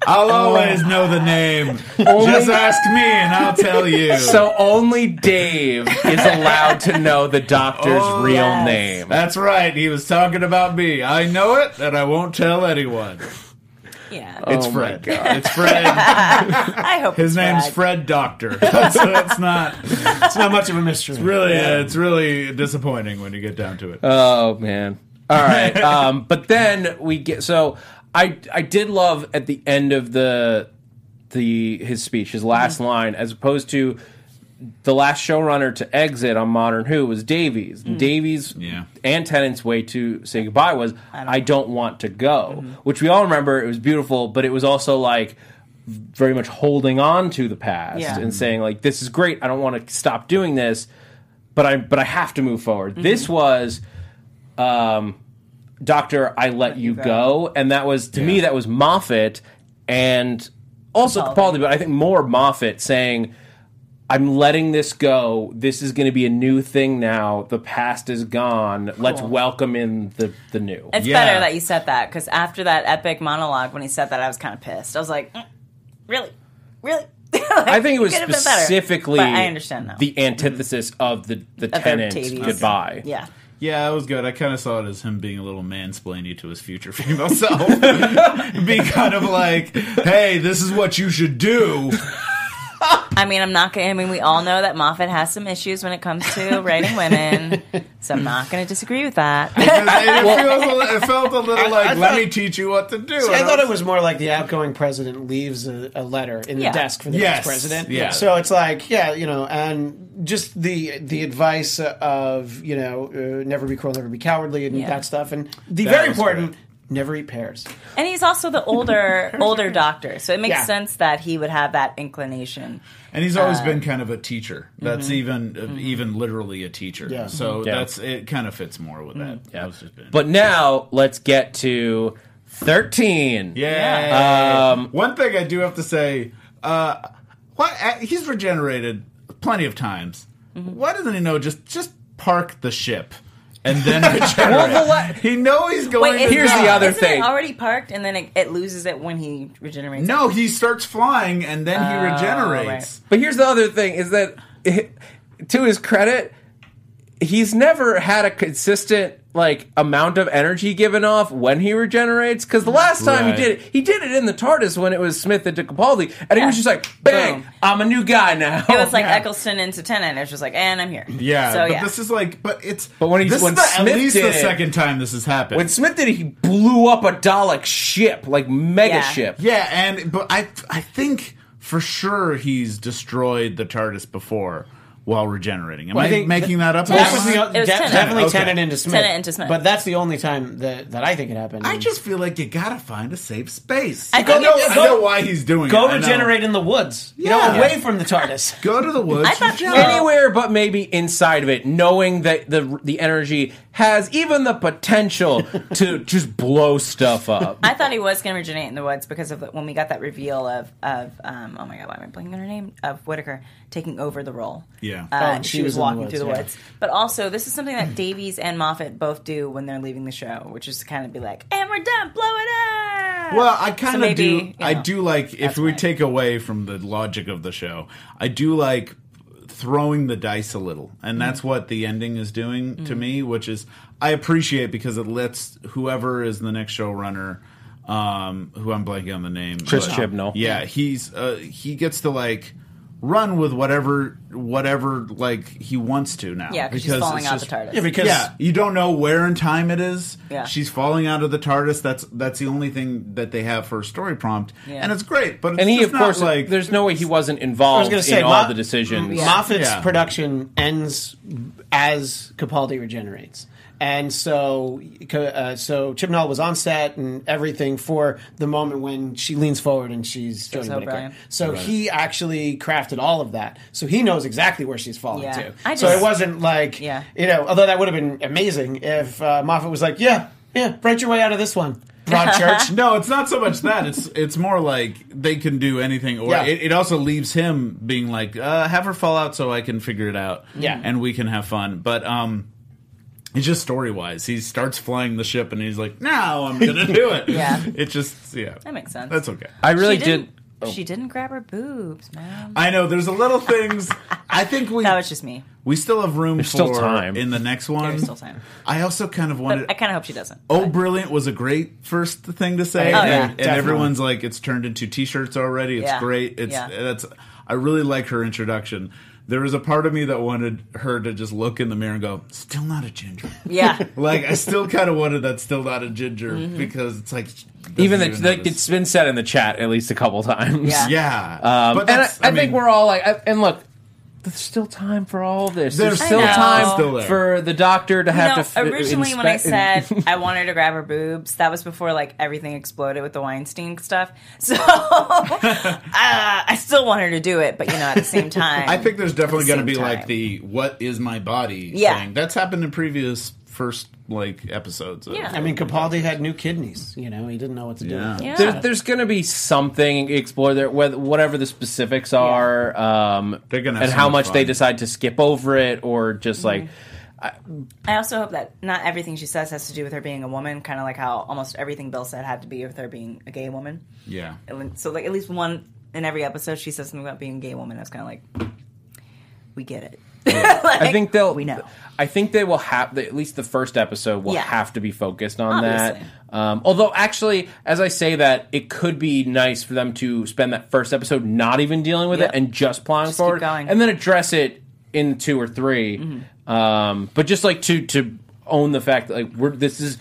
[SPEAKER 4] I'll always know the name. Just ask me and I'll tell you.
[SPEAKER 2] So only Dave is allowed to know the doctor's
[SPEAKER 4] Oh,
[SPEAKER 2] real
[SPEAKER 5] yes.
[SPEAKER 2] name.
[SPEAKER 4] That's right. He was talking about me. I know it, and I won't tell anyone.
[SPEAKER 5] yeah,
[SPEAKER 4] It's
[SPEAKER 2] Oh my
[SPEAKER 4] Fred. It's Fred. (laughs)
[SPEAKER 5] I hope
[SPEAKER 4] His
[SPEAKER 5] it's
[SPEAKER 4] name's
[SPEAKER 5] Fred.
[SPEAKER 4] Fred Doctor. That's, that's not
[SPEAKER 6] It's not much of a mystery.
[SPEAKER 4] really. uh, it's really disappointing when you get down to it.
[SPEAKER 2] Oh man. All right. (laughs) Um, but then we get so I I did love at the end of the the his speech, his last mm-hmm. line, as opposed to the last showrunner to exit on Modern Who was Davies. Mm. Davies
[SPEAKER 4] Yeah.
[SPEAKER 2] and Tennant's way to say goodbye was I don't, want to go, mm-hmm. which we all remember. It was beautiful, but it was also like very much holding on to the past
[SPEAKER 5] Yeah.
[SPEAKER 2] and saying like this is great. I don't want to stop doing this, but I but I have to move forward. Mm-hmm. This was um Doctor I let you
[SPEAKER 5] go.
[SPEAKER 2] go and that was to me that was Moffat and also
[SPEAKER 5] Capaldi.
[SPEAKER 2] Capaldi, but I think more Moffat saying I'm letting this go. This is going to be a new thing now. The past is gone. Let's welcome in the the new.
[SPEAKER 5] It's
[SPEAKER 4] Yeah.
[SPEAKER 5] better that you said that because after that epic monologue, when he said that, I was kind of pissed. I was like, "Mm, really, really. (laughs)
[SPEAKER 2] I think it was
[SPEAKER 5] Could have been better.
[SPEAKER 2] specifically
[SPEAKER 5] I understand now.
[SPEAKER 2] the antithesis of the the
[SPEAKER 5] Of Tennant
[SPEAKER 2] goodbye.
[SPEAKER 5] Yeah.
[SPEAKER 4] Yeah, it was good. I kind of saw it as him being a little mansplaining to his future (laughs) female self. (laughs) Be kind of like, hey, this is what you should do.
[SPEAKER 5] I mean, I'm not gonna. I mean, we all know that Moffat has some issues when it comes to (laughs) writing women, so I'm not gonna disagree with that.
[SPEAKER 4] It, feels a li- it felt a little like,
[SPEAKER 6] I
[SPEAKER 4] let
[SPEAKER 6] thought-
[SPEAKER 4] me teach you what to do.
[SPEAKER 6] See, I
[SPEAKER 4] And
[SPEAKER 6] thought
[SPEAKER 4] was-
[SPEAKER 6] it was more like the outgoing president leaves a, a letter in the
[SPEAKER 5] Yeah.
[SPEAKER 6] desk for the
[SPEAKER 4] Yes.
[SPEAKER 6] next president.
[SPEAKER 4] Yeah.
[SPEAKER 6] So it's like, yeah, you know, and just the the advice of you know, uh, never be cruel, never be cowardly, and
[SPEAKER 5] Yeah.
[SPEAKER 6] that stuff, and the
[SPEAKER 4] That
[SPEAKER 6] very
[SPEAKER 4] was
[SPEAKER 6] important,
[SPEAKER 4] great.
[SPEAKER 6] never eat pears.
[SPEAKER 5] And he's also the older (laughs) older doctor, so it makes
[SPEAKER 6] Yeah.
[SPEAKER 5] sense that he would have that inclination.
[SPEAKER 4] And he's always
[SPEAKER 5] Uh,
[SPEAKER 4] been kind of a teacher. That's
[SPEAKER 5] mm-hmm.
[SPEAKER 4] even uh, even literally a teacher.
[SPEAKER 6] Yeah.
[SPEAKER 4] So
[SPEAKER 2] Yeah.
[SPEAKER 4] that's it. Kind of fits more with that.
[SPEAKER 5] Mm-hmm.
[SPEAKER 4] That just been-
[SPEAKER 2] But now let's get to thirteen.
[SPEAKER 4] yeah.
[SPEAKER 2] Um,
[SPEAKER 4] One thing I do have to say, uh, why uh, he's regenerated plenty of times.
[SPEAKER 5] Mm-hmm.
[SPEAKER 4] Why doesn't he know just just park the ship and then (laughs) regenerate? (laughs) he know he's going.
[SPEAKER 5] Wait,
[SPEAKER 4] to
[SPEAKER 2] Here's the other
[SPEAKER 5] isn't
[SPEAKER 2] thing.
[SPEAKER 5] It already parked, and then it, it loses it when he regenerates.
[SPEAKER 4] No, he starts flying and then he
[SPEAKER 5] Oh,
[SPEAKER 4] regenerates.
[SPEAKER 2] But here's the other thing: is that (laughs) to his credit, he's never had a consistent like amount of energy given off when he regenerates. Because the last time
[SPEAKER 4] Right.
[SPEAKER 2] he did it, he did it in the TARDIS when it was Smith and Capaldi, and he was just like, "Bang!
[SPEAKER 5] Boom.
[SPEAKER 2] I'm a new guy now."
[SPEAKER 5] It was like (laughs) Eccleston into Tennant. It was just like, and I'm here.
[SPEAKER 4] Yeah,
[SPEAKER 5] So
[SPEAKER 4] but
[SPEAKER 5] yeah.
[SPEAKER 4] this is like, but it's.
[SPEAKER 2] But when he's-
[SPEAKER 4] this
[SPEAKER 2] when
[SPEAKER 4] is the,
[SPEAKER 2] Smith
[SPEAKER 4] at least
[SPEAKER 2] did
[SPEAKER 4] the
[SPEAKER 2] it-
[SPEAKER 4] second time this has happened.
[SPEAKER 2] when Smith did it, he blew up a Dalek ship, like mega
[SPEAKER 5] Yeah.
[SPEAKER 2] ship.
[SPEAKER 4] Yeah, and but I I think for sure he's destroyed the TARDIS before while regenerating. Am
[SPEAKER 6] Well,
[SPEAKER 4] I,
[SPEAKER 6] I think
[SPEAKER 4] making that up?
[SPEAKER 6] That was the,
[SPEAKER 5] It was
[SPEAKER 6] de-
[SPEAKER 5] Tennant.
[SPEAKER 6] definitely
[SPEAKER 4] Okay.
[SPEAKER 6] Tennant into Smith.
[SPEAKER 5] Tennant into Smith.
[SPEAKER 6] But that's the only time that, that I think it happened.
[SPEAKER 4] I just feel like you gotta find a safe space.
[SPEAKER 5] I
[SPEAKER 4] I,
[SPEAKER 5] think
[SPEAKER 4] know,
[SPEAKER 5] it's-
[SPEAKER 4] I know why he's doing
[SPEAKER 6] go
[SPEAKER 4] it. Go
[SPEAKER 6] regenerate in the woods. You
[SPEAKER 4] Yeah.
[SPEAKER 6] know, away from the TARDIS. (laughs)
[SPEAKER 4] Go to the woods.
[SPEAKER 5] I thought-
[SPEAKER 4] regenerate.
[SPEAKER 2] Anywhere but maybe inside of it, knowing that the the energy has even the potential (laughs) to just blow stuff up.
[SPEAKER 5] I thought he was going to regenerate in the woods because of when we got that reveal of of um, oh my god, why am I blanking on her name of Whittaker taking over the role.
[SPEAKER 4] Yeah.
[SPEAKER 5] uh,
[SPEAKER 6] Oh,
[SPEAKER 5] she,
[SPEAKER 6] she
[SPEAKER 5] was,
[SPEAKER 6] was in the
[SPEAKER 5] walking
[SPEAKER 6] woods,
[SPEAKER 5] through the
[SPEAKER 6] yeah.
[SPEAKER 5] woods. But also, this is something that Davies and Moffat both do when they're leaving the show, which is to kind of be like, "And we're done, blow it up."
[SPEAKER 4] Well, I kind of
[SPEAKER 5] maybe,
[SPEAKER 4] do.
[SPEAKER 5] you
[SPEAKER 4] I do like if we
[SPEAKER 5] fine.
[SPEAKER 4] take away from the logic of the show. I do like throwing the dice a little, and that's
[SPEAKER 5] Mm-hmm.
[SPEAKER 4] what the ending is doing to me, which is I appreciate because it lets whoever is the next showrunner. Um, who I'm blanking on the name,
[SPEAKER 2] Chris
[SPEAKER 4] but-
[SPEAKER 2] Chibnall.
[SPEAKER 4] Yeah, he's uh, he gets to like run with whatever whatever like he wants to now.
[SPEAKER 5] Yeah, 'cause she's falling out the TARDIS.
[SPEAKER 6] Yeah, because
[SPEAKER 4] Yeah, you don't know where in time it is.
[SPEAKER 5] Yeah.
[SPEAKER 4] she's falling out of the TARDIS. That's that's the only thing that they have for a story prompt,
[SPEAKER 5] Yeah.
[SPEAKER 4] and it's great. But it's
[SPEAKER 2] and he,
[SPEAKER 4] just
[SPEAKER 2] of course,
[SPEAKER 4] like
[SPEAKER 2] there's no way he wasn't
[SPEAKER 6] I was
[SPEAKER 2] involved
[SPEAKER 6] say
[SPEAKER 2] in all the decisions.
[SPEAKER 6] Mm, Moffat's
[SPEAKER 4] Yeah.
[SPEAKER 6] production ends as Capaldi regenerates. And so, uh, so Chibnall was on set and everything for the moment when she leans forward and she's Jodie
[SPEAKER 5] so
[SPEAKER 6] Whittaker.
[SPEAKER 5] brilliant.
[SPEAKER 6] So he actually crafted all of that. So he knows exactly where she's falling
[SPEAKER 5] Yeah.
[SPEAKER 6] to.
[SPEAKER 5] I
[SPEAKER 6] so it wasn't like,
[SPEAKER 5] Yeah.
[SPEAKER 6] you know, although that would have been amazing if uh, Moffat was like, yeah, yeah, write your way out of this one, Broadchurch. (laughs)
[SPEAKER 4] No, it's not so much that. It's it's more like they can do anything, or
[SPEAKER 6] Yeah.
[SPEAKER 4] it, it also leaves him being like, uh, "Have her fall out so I can figure it out,
[SPEAKER 6] Yeah.
[SPEAKER 4] and we can have fun." But um, it's just story wise. He starts flying the ship, and he's like, "Now I'm gonna (laughs) do it."
[SPEAKER 5] Yeah.
[SPEAKER 4] it just yeah,
[SPEAKER 5] That makes sense.
[SPEAKER 4] That's okay.
[SPEAKER 2] I really
[SPEAKER 5] she
[SPEAKER 2] did.
[SPEAKER 5] didn't, She oh. didn't grab her boobs, man.
[SPEAKER 4] I know there's a little things. (laughs) I think we
[SPEAKER 5] That was just me.
[SPEAKER 4] we still have room
[SPEAKER 2] There's
[SPEAKER 4] for
[SPEAKER 2] still time.
[SPEAKER 4] in the next one.
[SPEAKER 5] There's still time.
[SPEAKER 4] I also kind of wanted.
[SPEAKER 5] But I kind of hope she doesn't.
[SPEAKER 4] Oh, brilliant was a great first thing to say,
[SPEAKER 5] Oh,
[SPEAKER 4] and,
[SPEAKER 5] yeah.
[SPEAKER 4] and
[SPEAKER 6] Definitely.
[SPEAKER 4] everyone's like, it's turned into T-shirts already. It's
[SPEAKER 5] Yeah.
[SPEAKER 4] great. It's
[SPEAKER 5] Yeah.
[SPEAKER 4] that's. I really like her introduction. There was a part of me that wanted her to just look in the mirror and go, "Still not a ginger." (laughs)
[SPEAKER 5] Yeah. (laughs)
[SPEAKER 4] like I still kind of wanted that. Still not a ginger
[SPEAKER 5] Mm-hmm.
[SPEAKER 4] because it's like
[SPEAKER 2] Even the,
[SPEAKER 4] know
[SPEAKER 2] like,
[SPEAKER 4] this.
[SPEAKER 2] it's been said in the chat at least a couple times.
[SPEAKER 5] Yeah.
[SPEAKER 4] yeah.
[SPEAKER 2] Um,
[SPEAKER 4] but
[SPEAKER 2] and I,
[SPEAKER 4] that's,
[SPEAKER 2] I, think we're all like, I- and look, there's still time for all this. There's,
[SPEAKER 4] There's
[SPEAKER 2] still
[SPEAKER 5] know.
[SPEAKER 2] time
[SPEAKER 4] Still there.
[SPEAKER 2] for the doctor to
[SPEAKER 5] You
[SPEAKER 2] have
[SPEAKER 5] know,
[SPEAKER 2] to. f-
[SPEAKER 5] originally when I said (laughs) I wanted to grab her boobs, that was before like everything exploded with the Weinstein stuff. (laughs) So uh, I still want her to do it, but you know, at the same (laughs) time,
[SPEAKER 4] I think there's definitely
[SPEAKER 5] at
[SPEAKER 4] going to be
[SPEAKER 5] same
[SPEAKER 4] like the "What is my body?"
[SPEAKER 5] Yeah.
[SPEAKER 4] thing. That's happened in previous first like episodes. Of,
[SPEAKER 5] Yeah.
[SPEAKER 6] I mean, Capaldi had new kidneys. You know, he didn't know what to do.
[SPEAKER 4] Yeah.
[SPEAKER 5] Yeah.
[SPEAKER 2] There, there's going to be something explored there, whether, whatever the specifics are, um,
[SPEAKER 4] They're gonna have
[SPEAKER 2] and
[SPEAKER 4] so
[SPEAKER 2] how
[SPEAKER 4] much
[SPEAKER 2] much they
[SPEAKER 4] fun.
[SPEAKER 2] decide to skip over it, or just like
[SPEAKER 5] I also hope that not everything she says has to do with her being a woman, kind of like how almost everything Bill said had to be with her being a gay woman.
[SPEAKER 4] yeah.
[SPEAKER 5] And So like at least one in every episode, she says something about being a gay woman. That's kind of like we get it. (laughs) Like,
[SPEAKER 2] I think they'll.
[SPEAKER 5] we know.
[SPEAKER 2] I think they will have at least the first episode will
[SPEAKER 5] Yeah.
[SPEAKER 2] have to be focused on
[SPEAKER 5] Obviously.
[SPEAKER 2] that. Um, although, actually, as I say that, it could be nice for them to spend that first episode not even dealing with
[SPEAKER 5] Yep.
[SPEAKER 2] it and just plowing
[SPEAKER 5] Just keep
[SPEAKER 2] forward,
[SPEAKER 5] going.
[SPEAKER 2] and then address it in two or 3
[SPEAKER 5] Mm-hmm.
[SPEAKER 2] Um, but just like to to own the fact that like we're this is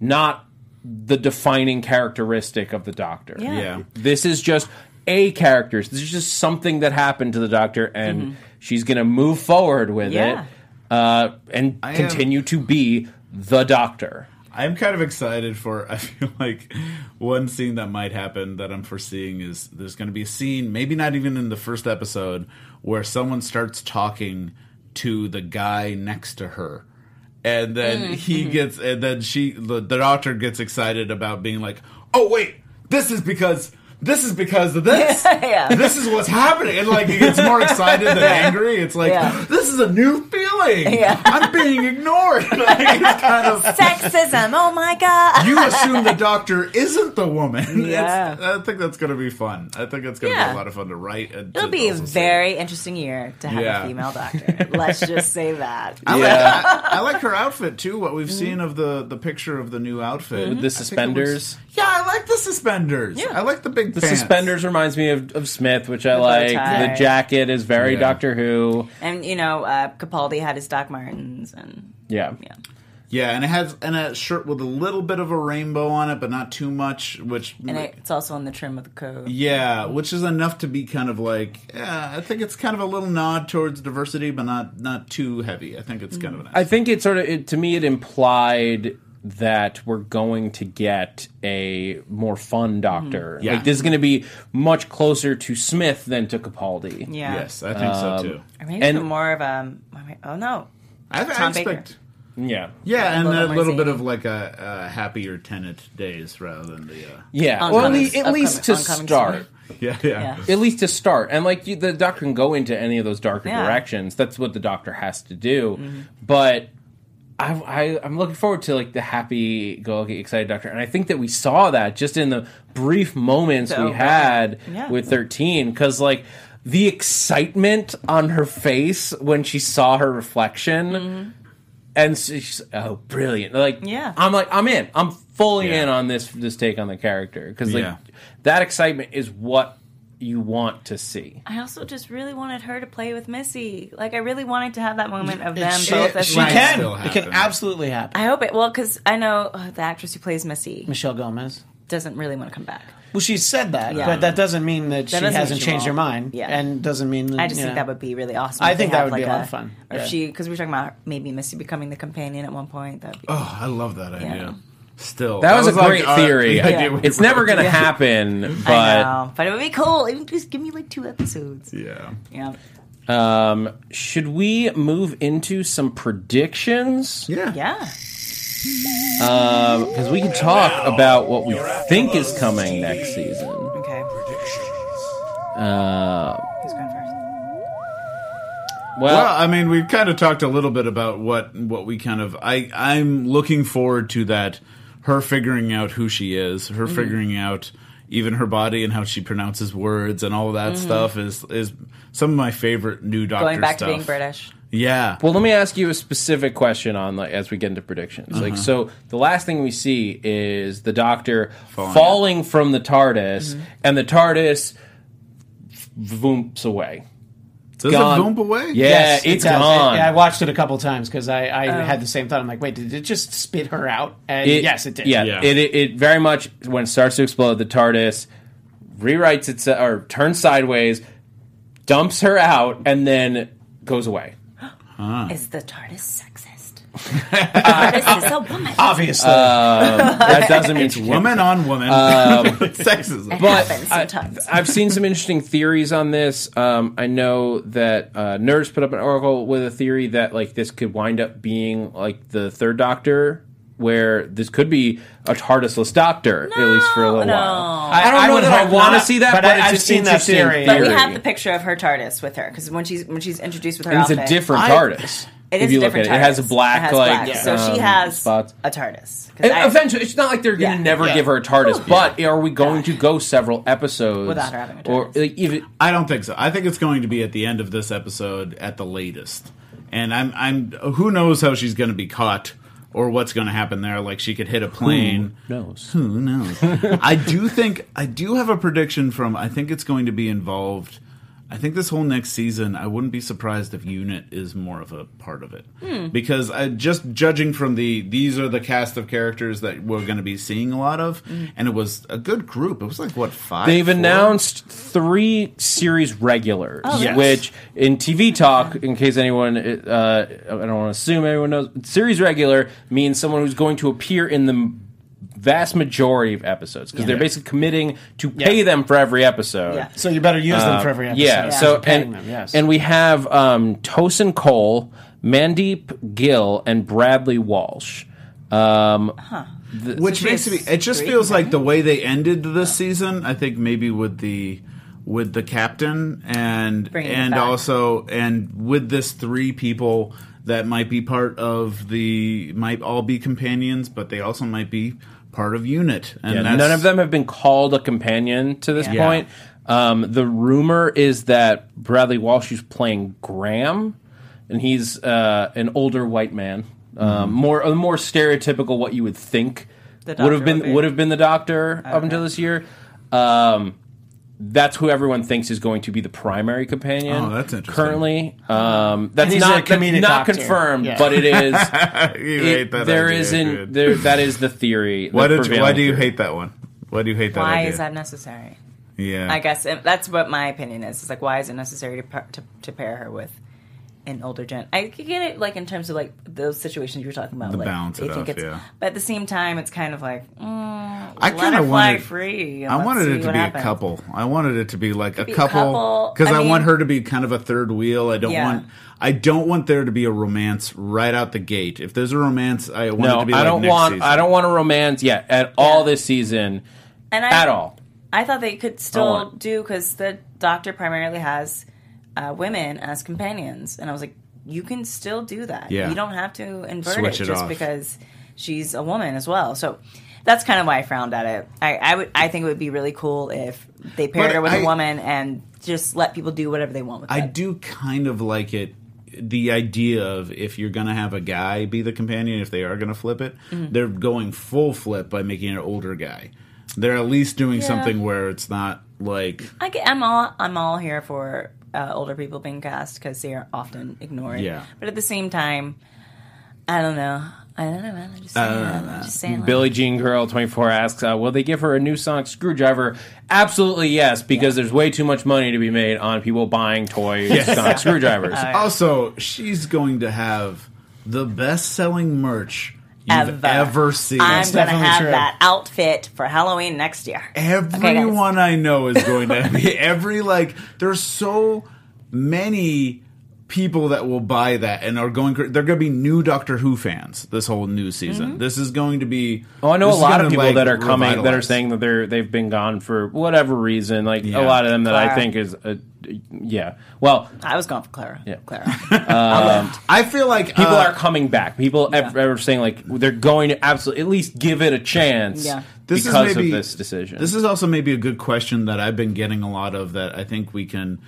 [SPEAKER 2] not the defining characteristic of the Doctor.
[SPEAKER 5] Yeah.
[SPEAKER 4] Yeah.
[SPEAKER 2] This is just a characters. This is just something that happened to the Doctor, and she's going to move forward with
[SPEAKER 5] Mm-hmm. Yeah.
[SPEAKER 2] it uh, and
[SPEAKER 4] I am-
[SPEAKER 2] continue to be the Doctor.
[SPEAKER 4] I'm kind of excited for. (laughs) I feel like one scene that might happen that I'm foreseeing is there's going to be a scene, maybe not even in the first episode, where someone starts talking to the guy next to her. And then
[SPEAKER 5] Mm-hmm.
[SPEAKER 4] he gets, and then she, the, the doctor gets excited about being like, "Oh wait, this is because this is because of this. (laughs)
[SPEAKER 5] Yeah.
[SPEAKER 4] This is what's happening." And like he gets more excited than angry. It's like
[SPEAKER 5] Yeah.
[SPEAKER 4] this is a new feeling.
[SPEAKER 5] Yeah.
[SPEAKER 4] I'm being ignored. (laughs) like, it's kind of (laughs)
[SPEAKER 5] Sexism. Oh my god.
[SPEAKER 4] you assume the doctor isn't the woman.
[SPEAKER 5] Yeah.
[SPEAKER 4] It's, I think that's going to be fun. I think it's going to
[SPEAKER 5] Yeah.
[SPEAKER 4] be a lot of fun to write. And
[SPEAKER 5] It'll
[SPEAKER 4] to
[SPEAKER 5] be a
[SPEAKER 4] also see.
[SPEAKER 5] very interesting year to have
[SPEAKER 4] Yeah.
[SPEAKER 5] a female doctor. Let's just say that.
[SPEAKER 4] I like,
[SPEAKER 2] Yeah.
[SPEAKER 4] that. I like her outfit too. What
[SPEAKER 5] Mm-hmm.
[SPEAKER 4] we've seen of the the picture of the new outfit,
[SPEAKER 2] The
[SPEAKER 4] I think it
[SPEAKER 2] suspenders.
[SPEAKER 4] Looks- yeah, I like the suspenders.
[SPEAKER 5] Yeah.
[SPEAKER 4] I like the big
[SPEAKER 2] The
[SPEAKER 4] pants.
[SPEAKER 2] suspenders reminds me of, of Smith, which I like.
[SPEAKER 5] tie.
[SPEAKER 2] The jacket is very
[SPEAKER 4] Yeah.
[SPEAKER 2] Doctor Who.
[SPEAKER 5] And you know, uh, Capaldi had his Doc Martens, and
[SPEAKER 2] Yeah.
[SPEAKER 5] yeah,
[SPEAKER 4] Yeah, and it has and a shirt with a little bit of a rainbow on it, but not too much. Which
[SPEAKER 5] And it's also in the trim of the coat.
[SPEAKER 4] yeah, which is enough to be kind of like yeah. I think it's kind of a little nod towards diversity, but not not too heavy. I think it's kind of a nice.
[SPEAKER 2] I think it sort of it, to me it implied that we're going to get a more fun Doctor. Mm-hmm.
[SPEAKER 4] Yeah.
[SPEAKER 2] Like this is going to be much closer to Smith than to Capaldi.
[SPEAKER 5] Yeah.
[SPEAKER 4] yes, I think so um, too.
[SPEAKER 5] Or maybe
[SPEAKER 2] And-
[SPEAKER 5] even more of a. Oh, oh no.
[SPEAKER 4] I, I
[SPEAKER 5] Tom Baker.
[SPEAKER 2] Yeah.
[SPEAKER 4] Yeah, and
[SPEAKER 5] little
[SPEAKER 4] a little bit of like a, a happier Tennant days rather than the. Uh,
[SPEAKER 2] Yeah. Well, at least, at least to
[SPEAKER 5] oncoming- oncoming
[SPEAKER 2] start.
[SPEAKER 4] yeah, yeah,
[SPEAKER 5] Yeah.
[SPEAKER 2] At least to start. And like you, the doctor can go into any of those darker
[SPEAKER 5] Yeah.
[SPEAKER 2] directions. That's what the doctor has to do. Mm-hmm. But I, I, I'm looking forward to like the happy, go lucky, excited doctor. And I think that we saw that just in the brief moments
[SPEAKER 5] The
[SPEAKER 2] we had
[SPEAKER 5] Yeah.
[SPEAKER 2] with 13. Because like the excitement on her face when she saw her reflection. Mm-hmm. And she's oh brilliant! Like
[SPEAKER 5] Yeah.
[SPEAKER 2] I'm like I'm in. I'm fully
[SPEAKER 4] Yeah.
[SPEAKER 2] in on this this take on the character because like
[SPEAKER 4] Yeah.
[SPEAKER 2] that excitement is what you want to see.
[SPEAKER 5] I also just really wanted her to play with Missy. Like I really wanted to have that moment of them
[SPEAKER 6] she,
[SPEAKER 5] both as
[SPEAKER 6] she
[SPEAKER 4] might
[SPEAKER 6] can.
[SPEAKER 4] still
[SPEAKER 6] It can absolutely happen.
[SPEAKER 5] I hope it. Well, because I know uh, the actress who plays Missy
[SPEAKER 6] Michelle Gomez.
[SPEAKER 5] doesn't really want to come back.
[SPEAKER 6] Well, she said that,
[SPEAKER 5] Yeah.
[SPEAKER 6] but that doesn't mean that,
[SPEAKER 5] That
[SPEAKER 6] she hasn't
[SPEAKER 5] she
[SPEAKER 6] changed her
[SPEAKER 5] won't.
[SPEAKER 6] mind.
[SPEAKER 5] Yeah.
[SPEAKER 6] and doesn't mean that,
[SPEAKER 5] I just
[SPEAKER 6] you
[SPEAKER 5] think
[SPEAKER 6] know.
[SPEAKER 5] that would be really awesome.
[SPEAKER 6] I think that
[SPEAKER 5] have,
[SPEAKER 6] would be a lot of fun.
[SPEAKER 5] Or
[SPEAKER 6] Yeah.
[SPEAKER 5] if she, because we were talking about maybe Missy becoming the companion at one point. That'd be
[SPEAKER 4] Oh, I love that idea.
[SPEAKER 5] Yeah.
[SPEAKER 4] Still,
[SPEAKER 2] That, was, a
[SPEAKER 4] like
[SPEAKER 2] great
[SPEAKER 4] our-
[SPEAKER 2] theory.
[SPEAKER 4] the idea we
[SPEAKER 2] It's never going to happen, (laughs)
[SPEAKER 5] I
[SPEAKER 2] but
[SPEAKER 5] know, but it would be cool. Even just give me like two episodes.
[SPEAKER 4] Yeah.
[SPEAKER 5] Yeah,
[SPEAKER 2] um, should we move into some predictions?
[SPEAKER 4] Yeah.
[SPEAKER 5] yeah.
[SPEAKER 2] Um because we can talk about what we think is coming next season.
[SPEAKER 5] Okay,
[SPEAKER 2] Uh,
[SPEAKER 5] who's going first?
[SPEAKER 2] well,
[SPEAKER 4] Well, I mean, we've kind of talked a little bit about what what we kind of. I I'm looking forward to that. Her figuring out who she is, her
[SPEAKER 5] Mm-hmm.
[SPEAKER 4] figuring out even her body and how she pronounces words and all of that stuff is is some of my favorite new Doctor
[SPEAKER 5] Mm-hmm. Going back
[SPEAKER 4] stuff.
[SPEAKER 5] to being British.
[SPEAKER 4] Yeah.
[SPEAKER 2] Well, let me ask you a specific question on like as we get into predictions. Like, so the last thing we see is the Doctor falling,
[SPEAKER 4] Falling.
[SPEAKER 2] from the TARDIS, and the TARDIS voomps away.
[SPEAKER 4] Does
[SPEAKER 2] gone.
[SPEAKER 4] it boomp away?
[SPEAKER 2] Yeah,
[SPEAKER 6] Yes, it
[SPEAKER 2] it's
[SPEAKER 6] does.
[SPEAKER 2] gone.
[SPEAKER 6] It- I watched it a couple times because I, I
[SPEAKER 5] Oh.
[SPEAKER 6] had the same thought. I'm like, wait, did it just spit her out? And
[SPEAKER 2] It-
[SPEAKER 6] yes, it did.
[SPEAKER 2] Yeah,
[SPEAKER 4] Yeah.
[SPEAKER 2] It, it it very much when it starts to explode, the TARDIS rewrites itself uh, or turns sideways, dumps her out, and then goes away. (gasps) Ah.
[SPEAKER 5] Is the TARDIS sexist? The TARDIS is a woman.
[SPEAKER 6] obviously.
[SPEAKER 2] That doesn't mean she can't
[SPEAKER 4] Woman on woman. (laughs) Sexism.
[SPEAKER 2] but
[SPEAKER 5] happens
[SPEAKER 2] I,
[SPEAKER 5] sometimes.
[SPEAKER 2] have seen some interesting theories on this. Um, I know that uh, Nerds put up an article with a theory that like this could wind up being like the third Doctor, where this could be a TARDISless Doctor at least for a little
[SPEAKER 5] no.
[SPEAKER 2] while. I don't know
[SPEAKER 6] would
[SPEAKER 2] that I
[SPEAKER 6] hope
[SPEAKER 2] want to
[SPEAKER 6] not,
[SPEAKER 2] see that,
[SPEAKER 6] but
[SPEAKER 2] but,
[SPEAKER 6] I-
[SPEAKER 2] it's
[SPEAKER 6] I've
[SPEAKER 2] an
[SPEAKER 6] seen that
[SPEAKER 2] interesting
[SPEAKER 6] theory.
[SPEAKER 5] But we have the picture of her TARDIS with her because when she's when she's introduced with her
[SPEAKER 2] And it's
[SPEAKER 5] outfit,
[SPEAKER 2] a different
[SPEAKER 4] I-
[SPEAKER 2] TARDIS.
[SPEAKER 5] It
[SPEAKER 2] if
[SPEAKER 5] is
[SPEAKER 2] you
[SPEAKER 5] a
[SPEAKER 2] look
[SPEAKER 5] different
[SPEAKER 2] at it.
[SPEAKER 5] TARDIS.
[SPEAKER 2] It has a black,
[SPEAKER 5] has
[SPEAKER 2] like
[SPEAKER 5] black. so
[SPEAKER 2] um,
[SPEAKER 5] she has
[SPEAKER 2] spots.
[SPEAKER 5] a TARDIS. 'Cause
[SPEAKER 2] And
[SPEAKER 5] I-
[SPEAKER 2] eventually, it's not like they're going to
[SPEAKER 5] Yeah.
[SPEAKER 2] never
[SPEAKER 6] Yeah.
[SPEAKER 2] give her a TARDIS, but are we going to go several episodes
[SPEAKER 5] Without her having a
[SPEAKER 2] or
[SPEAKER 5] TARDIS.
[SPEAKER 2] like, even
[SPEAKER 4] I don't think so. I think it's going to be at the end of this episode at the latest. And I'm I'm who knows how she's going to be caught or what's going to happen there like she could hit a plane.
[SPEAKER 2] knows?
[SPEAKER 4] Who knows? (laughs) I do think I do have a prediction from I think it's going to be involved I think this whole next season, I wouldn't be surprised if Unit is more of a part of it,
[SPEAKER 5] Hmm.
[SPEAKER 4] because I, just judging from the these are the cast of characters that we're going to be seeing a lot of,
[SPEAKER 5] Hmm.
[SPEAKER 4] and it was a good group. It was like what five?
[SPEAKER 2] They've
[SPEAKER 4] four?
[SPEAKER 2] announced three series regulars,
[SPEAKER 4] Yes.
[SPEAKER 2] which in TV talk, in case anyone, uh, I don't want to assume everyone knows, series regular means someone who's going to appear in the vast majority of episodes because they're basically committing to pay
[SPEAKER 6] Yeah.
[SPEAKER 2] them for every episode.
[SPEAKER 5] Yeah.
[SPEAKER 6] so you better use them for every episode.
[SPEAKER 2] Yeah.
[SPEAKER 5] Yeah.
[SPEAKER 2] So and
[SPEAKER 6] them, yes.
[SPEAKER 2] and we have um, Tosin Cole, Mandeep Gill, and Bradley Walsh. Um,
[SPEAKER 4] which makes me it just feels like the way they ended this season i think maybe with the with the captain and
[SPEAKER 5] Bringing
[SPEAKER 4] and also and with this three people that might be part of the might all be companions but they also might be part of unit and
[SPEAKER 2] Yeah,
[SPEAKER 4] that's,
[SPEAKER 2] none of them have been called a companion to this
[SPEAKER 4] Yeah.
[SPEAKER 2] point. Um, the rumor is that Bradley Walsh is playing Graham, and he's uh, an older white man, um, more a more stereotypical what you would think would have been
[SPEAKER 5] would be.
[SPEAKER 2] would have been the Doctor up until this year. Um, that's who everyone thinks is going to be the primary companion.
[SPEAKER 4] Oh, that's interesting.
[SPEAKER 2] Currently, um, that's not
[SPEAKER 6] a
[SPEAKER 2] that's not
[SPEAKER 6] doctor.
[SPEAKER 2] confirmed,
[SPEAKER 6] Yeah.
[SPEAKER 2] but it is. (laughs)
[SPEAKER 4] you
[SPEAKER 2] it-
[SPEAKER 4] hate that
[SPEAKER 2] there
[SPEAKER 4] idea,
[SPEAKER 2] isn't
[SPEAKER 4] dude.
[SPEAKER 2] there. That is the theory. the (laughs)
[SPEAKER 4] Why did you, why do you hate that one? Why do you hate that
[SPEAKER 5] Why
[SPEAKER 4] idea?
[SPEAKER 5] is that necessary?
[SPEAKER 4] Yeah,
[SPEAKER 5] I guess it, that's what my opinion is. It's like, why is it necessary to, pa- to to pair her with an older gen? I could get it, like in terms of like those situations you were talking about,
[SPEAKER 4] The
[SPEAKER 5] like
[SPEAKER 4] balance
[SPEAKER 5] they
[SPEAKER 4] it
[SPEAKER 5] think
[SPEAKER 4] off,
[SPEAKER 5] it's,
[SPEAKER 4] yeah.
[SPEAKER 5] But at the same time, it's kind of like, mm,
[SPEAKER 4] I kind of
[SPEAKER 5] fly
[SPEAKER 4] wanted
[SPEAKER 5] free.
[SPEAKER 4] I wanted it to be
[SPEAKER 5] happens.
[SPEAKER 4] a couple. I wanted it to be like a
[SPEAKER 5] be a
[SPEAKER 4] couple
[SPEAKER 5] couple.
[SPEAKER 4] because
[SPEAKER 5] I
[SPEAKER 4] I, want her to be kind of a third wheel. I don't
[SPEAKER 5] Yeah.
[SPEAKER 4] want. I don't want there to be a romance right out the gate. If there's a romance, I want it
[SPEAKER 2] No,
[SPEAKER 4] to be.
[SPEAKER 2] I
[SPEAKER 4] like
[SPEAKER 2] don't
[SPEAKER 4] next
[SPEAKER 2] want.
[SPEAKER 4] Season.
[SPEAKER 2] I don't want a romance yet at all this season
[SPEAKER 5] and I,
[SPEAKER 2] at all.
[SPEAKER 5] I thought they could still do because the doctor primarily has uh, women as companions, and I was like, you can still do that.
[SPEAKER 4] Yeah.
[SPEAKER 5] you don't have to invert
[SPEAKER 4] Switch
[SPEAKER 5] it
[SPEAKER 4] it
[SPEAKER 5] just
[SPEAKER 4] off.
[SPEAKER 5] because she's a woman as well. So that's kind of why I frowned at it. I, I would, I think it would be really cool if they paired
[SPEAKER 4] But
[SPEAKER 5] her with
[SPEAKER 4] I-
[SPEAKER 5] a woman and just let people do whatever they want with
[SPEAKER 4] I
[SPEAKER 5] it.
[SPEAKER 4] do kind of like it. The idea of if you're going to have a guy be the companion, if they are going to flip it,
[SPEAKER 5] Mm-hmm.
[SPEAKER 4] they're going full flip by making an older guy. They're at least doing
[SPEAKER 5] Yeah.
[SPEAKER 4] something where it's not like
[SPEAKER 5] I I'm all I'm all here for uh, older people being cast because they are often ignored.
[SPEAKER 4] Yeah.
[SPEAKER 5] But at the same time, I don't know. I don't know, man. I'm just saying. I'm just saying. like-
[SPEAKER 2] Billie Jean Girl 24 asks, uh, will they give her a new sonic screwdriver? Absolutely yes, because there's way too much money to be made on people buying toy sonic (laughs) screwdrivers.
[SPEAKER 4] Also, she's going to have the best-selling merch you've
[SPEAKER 5] Ever.
[SPEAKER 4] ever, seen.
[SPEAKER 5] I'm gonna have
[SPEAKER 6] true.
[SPEAKER 5] that outfit for Halloween next year.
[SPEAKER 4] Everyone I know is going to be (laughs) every like. There's so many people that will buy that and are going. cra- They're going to be new Doctor Who fans this whole new season.
[SPEAKER 5] Mm-hmm.
[SPEAKER 4] This is going to be.
[SPEAKER 2] Oh, I know a lot of people
[SPEAKER 4] like,
[SPEAKER 2] that are coming that are saying that they're they've been gone for whatever reason. Like
[SPEAKER 4] Yeah.
[SPEAKER 2] a lot of them that I think is, uh, yeah. Well,
[SPEAKER 5] I was gone for Clara.
[SPEAKER 2] Yeah.
[SPEAKER 5] Clara. (laughs)
[SPEAKER 4] I feel like
[SPEAKER 2] people
[SPEAKER 4] uh,
[SPEAKER 2] are coming back. People ev- are saying like they're going to absolutely at least give it a chance.
[SPEAKER 5] Yeah.
[SPEAKER 4] This
[SPEAKER 2] because
[SPEAKER 4] is maybe,
[SPEAKER 2] of this decision.
[SPEAKER 4] This is also maybe a good question that I've been getting a lot of that I think we can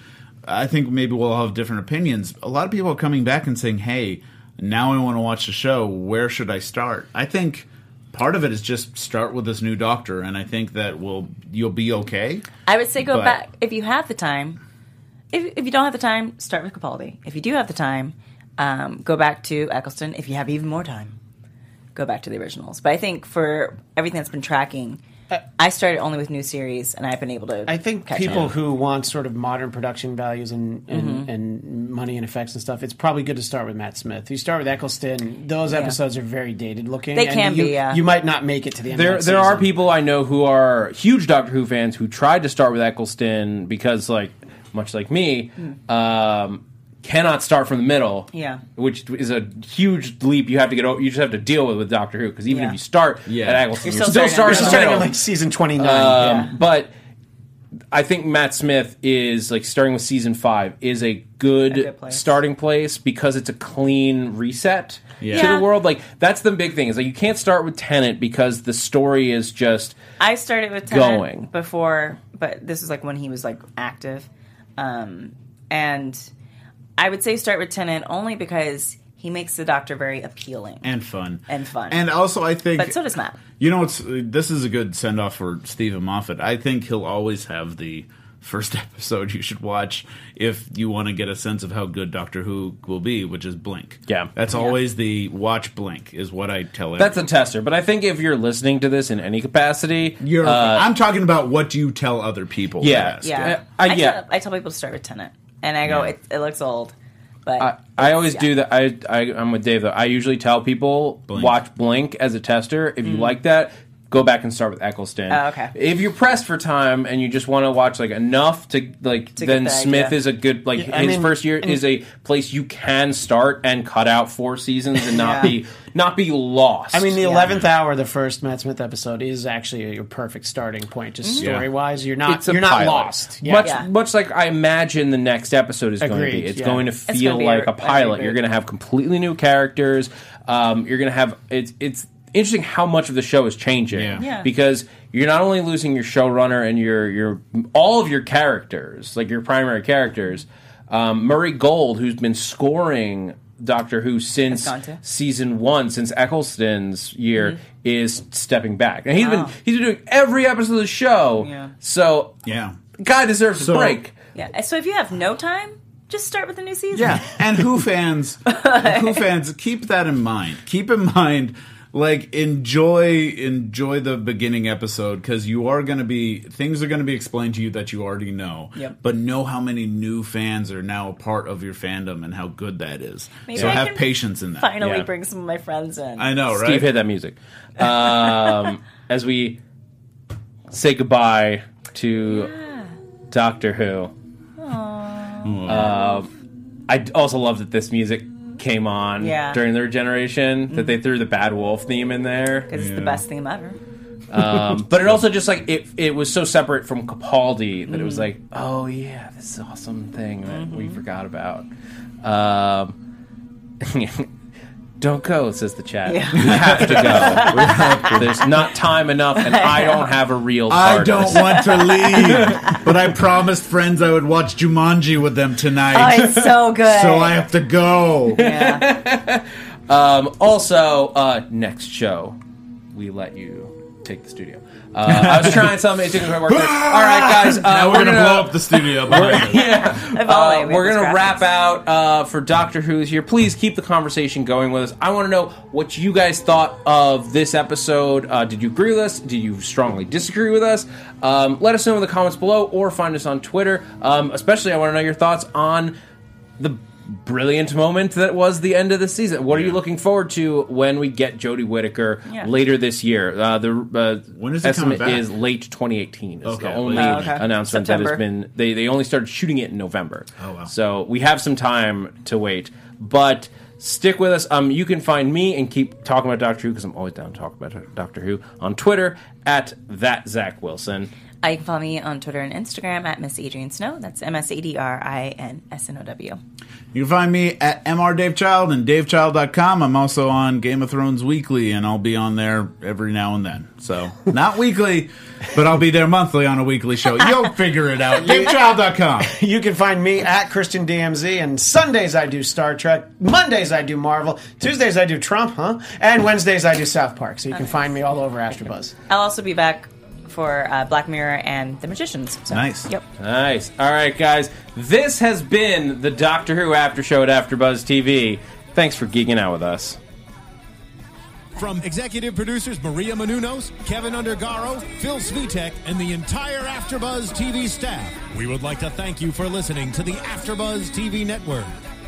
[SPEAKER 4] I think maybe we'll all have different opinions. A lot of people are coming back and saying, "Hey, now I want to watch the show. Where should I start?" I think part of it is just start with this new doctor and I think that will you'll be okay.
[SPEAKER 5] I would say go
[SPEAKER 4] But-
[SPEAKER 5] back if you have the time. If, if you don't have the time, start with Capaldi. If you do have the time, um, go back to Eccleston. If you have even more time, go back to the originals. But I think for everything that's been tracking, I started only with new series, and I've been able to.
[SPEAKER 6] I think
[SPEAKER 5] catch
[SPEAKER 6] people
[SPEAKER 5] up.
[SPEAKER 6] who want sort of modern production values and and,
[SPEAKER 5] Mm-hmm.
[SPEAKER 6] and money and effects and stuff, it's probably good to start with Matt Smith. You start with Eccleston; those episodes are very dated looking.
[SPEAKER 5] They
[SPEAKER 6] and
[SPEAKER 5] can
[SPEAKER 6] you,
[SPEAKER 5] be, yeah.
[SPEAKER 6] You might not make it to the end.
[SPEAKER 2] there
[SPEAKER 6] of that
[SPEAKER 2] there are people I know who are huge Doctor Who fans who tried to start with Eccleston because like much like me um, cannot start from the middle
[SPEAKER 5] Yeah.
[SPEAKER 2] which is a huge leap you have to get over you just have to deal with with Doctor Who because even
[SPEAKER 5] Yeah.
[SPEAKER 2] if you start
[SPEAKER 4] Yeah.
[SPEAKER 2] at Eccleston
[SPEAKER 5] You're
[SPEAKER 2] you're,
[SPEAKER 5] still
[SPEAKER 2] still,
[SPEAKER 5] starting at
[SPEAKER 2] starting
[SPEAKER 6] starting at like season twenty nine.
[SPEAKER 2] um,
[SPEAKER 6] yeah.
[SPEAKER 2] but I think Matt Smith is like starting with season five is a good,
[SPEAKER 5] good place.
[SPEAKER 2] starting place because it's a clean reset
[SPEAKER 4] Yeah.
[SPEAKER 2] to
[SPEAKER 5] Yeah.
[SPEAKER 2] the world. Like that's the big thing is like you can't start with Tennant because the story is just
[SPEAKER 5] I started with Tennant
[SPEAKER 2] Going.
[SPEAKER 5] before, but this is like when he was like active, um, and I would say start with Tennant only because he makes the Doctor very appealing.
[SPEAKER 4] and fun
[SPEAKER 5] And fun.
[SPEAKER 4] and also I think
[SPEAKER 5] but so does Matt.
[SPEAKER 4] you know it's this is a good send off for Steven Moffat I think he'll always have the first (laughs) episode you should watch if you want to get a sense of how good Doctor Who will be which is Blink
[SPEAKER 2] Yeah.
[SPEAKER 4] that's always the watch Blink is what I tell
[SPEAKER 2] that's a tester. But I think if you're listening to this in any capacity,
[SPEAKER 4] You're,
[SPEAKER 2] uh,
[SPEAKER 4] I'm talking about what you tell other people to
[SPEAKER 2] Yeah.
[SPEAKER 5] Yeah,
[SPEAKER 2] Uh, I- yeah.
[SPEAKER 5] Tell, I tell people to start with Tennant, and I go,
[SPEAKER 4] Yeah.
[SPEAKER 5] it, it looks old, but
[SPEAKER 2] I, I always
[SPEAKER 5] yeah.
[SPEAKER 2] do that. I, I I'm with Dave though. I usually tell people
[SPEAKER 4] Blink.
[SPEAKER 2] watch Blink as a tester. If you mm-hmm. like that, go back and start with Eccleston.
[SPEAKER 5] Oh, okay.
[SPEAKER 2] If you're pressed for time and you just want to watch like enough to like,
[SPEAKER 5] To
[SPEAKER 2] then
[SPEAKER 5] the
[SPEAKER 2] Smith
[SPEAKER 5] idea.
[SPEAKER 2] is a good like
[SPEAKER 6] Yeah, I
[SPEAKER 2] his
[SPEAKER 6] mean,
[SPEAKER 2] first year
[SPEAKER 6] and-
[SPEAKER 2] is a place you can start and cut out four seasons and not
[SPEAKER 5] Yeah.
[SPEAKER 2] be not be lost.
[SPEAKER 6] I mean, the
[SPEAKER 5] Yeah.
[SPEAKER 6] eleventh hour, the first Matt Smith episode, is actually your perfect starting point. Just
[SPEAKER 4] Yeah.
[SPEAKER 6] story wise, you're not
[SPEAKER 2] it's
[SPEAKER 6] you're not lost. Yeah.
[SPEAKER 2] Much,
[SPEAKER 5] Yeah.
[SPEAKER 2] much like I imagine the next episode is going to be. It's
[SPEAKER 6] yeah.
[SPEAKER 2] going to feel
[SPEAKER 5] gonna
[SPEAKER 2] like
[SPEAKER 5] a-
[SPEAKER 2] a pilot.
[SPEAKER 5] a
[SPEAKER 2] You're going to have completely new characters. Um, you're going to have it's it's interesting how much of the show is changing.
[SPEAKER 4] Yeah.
[SPEAKER 5] Yeah.
[SPEAKER 2] Because you're not only losing your showrunner and your your all of your characters, like your primary characters. Um, Murray Gold, who's been scoring Doctor Who since season one, since Eccleston's year, is stepping back, and he's
[SPEAKER 5] Wow.
[SPEAKER 2] been he's been doing every episode of the show.
[SPEAKER 5] Yeah.
[SPEAKER 2] So
[SPEAKER 4] Yeah.
[SPEAKER 2] guy deserves a break.
[SPEAKER 5] Yeah. So if you have no time, just start with the new season.
[SPEAKER 4] Yeah, and Who (laughs) fans, Who fans, keep that in mind. Keep in mind, like enjoy enjoy the beginning episode because you are going to be things are going to be explained to you that you already know.
[SPEAKER 5] Yep.
[SPEAKER 4] But know how many new fans are now a part of your fandom and how good that is.
[SPEAKER 5] Maybe
[SPEAKER 4] so
[SPEAKER 5] I
[SPEAKER 4] have
[SPEAKER 5] can
[SPEAKER 4] patience in that.
[SPEAKER 5] Finally,
[SPEAKER 2] Yeah.
[SPEAKER 5] bring some of my friends in.
[SPEAKER 4] I know, right?
[SPEAKER 2] Steve, hit that music. Um, (laughs) as we say goodbye to Doctor Who. Um, I also love that this music came on
[SPEAKER 5] Yeah.
[SPEAKER 2] during their generation. That they threw the Bad Wolf theme in there.
[SPEAKER 5] because it's the best theme ever.
[SPEAKER 2] Um, (laughs) but it also just like it, it was so separate from Capaldi that it was like, oh yeah, this awesome thing that we forgot about. Um, (laughs) don't go, says the chat.
[SPEAKER 5] Yeah.
[SPEAKER 2] We have to go. There's not time enough, and I (laughs) don't have a real.
[SPEAKER 4] I
[SPEAKER 2] TARDIS.
[SPEAKER 4] don't want to leave, but I promised friends I would watch Jumanji with them tonight.
[SPEAKER 5] Oh,
[SPEAKER 4] tonight.
[SPEAKER 5] it's so good.
[SPEAKER 4] so I have to go.
[SPEAKER 5] yeah. (laughs)
[SPEAKER 2] Um, also, uh, next show, we let you take the studio. Uh, I was trying something, it didn't quite work. All right, guys, uh,
[SPEAKER 4] Now we're, gonna,
[SPEAKER 2] gonna
[SPEAKER 4] blow up the studio. (laughs) behind us.
[SPEAKER 2] Yeah. Uh,
[SPEAKER 5] we
[SPEAKER 2] we're gonna wrap out uh, for Doctor Who's here. Please keep the conversation going with us. I want to know what you guys thought of this episode. Uh, did you agree with us? Did you strongly disagree with us? Um, let us know in the comments below, or find us on Twitter. Um, especially, I want to know your thoughts on the brilliant moment that was the end of the season. What are you looking forward to when we get Jodie Whittaker
[SPEAKER 5] Yeah.
[SPEAKER 2] later this year? Uh, the uh,
[SPEAKER 4] When is it
[SPEAKER 2] estimate
[SPEAKER 4] coming back?
[SPEAKER 2] is late 2018. Is
[SPEAKER 4] Okay,
[SPEAKER 2] the only
[SPEAKER 4] late.
[SPEAKER 5] Oh, okay.
[SPEAKER 2] announcement that has
[SPEAKER 5] September.
[SPEAKER 2] been. They they only started shooting it in November.
[SPEAKER 4] Oh, wow.
[SPEAKER 2] So we have some time to wait, but. Stick with us. Um, you can find me and keep talking about Doctor Who because I'm always down to talk about Doctor Who on Twitter at that Zach Wilson.
[SPEAKER 5] You can follow me on Twitter and Instagram at Miss Adrian Snow. That's M S A D R I N S N O W.
[SPEAKER 4] You can find me at mrdavechild and davechild.com. I'm also on Game of Thrones Weekly, and I'll be on there every now and then. So, (laughs) not weekly, but I'll be there monthly on a weekly show. You'll (laughs) figure it out. davechild.com. (laughs)
[SPEAKER 6] You can find me at Christian DMZ, and Sundays I do Star Trek, Mondays I do Marvel, Tuesdays I do Trump, huh? And Wednesdays I do South Park. So you can find me all over AfterBuzz.
[SPEAKER 5] I'll also be back for uh, Black Mirror and The Magicians. So,
[SPEAKER 4] Nice.
[SPEAKER 5] Yep.
[SPEAKER 2] Nice. All right, guys. This has been the Doctor Who After Show at AfterBuzz TV. Thanks for geeking out with us.
[SPEAKER 3] From executive producers Maria Menounos, Kevin Undergaro, Phil Svitek, and the entire AfterBuzz TV staff, we would like to thank you for listening to the AfterBuzz TV network.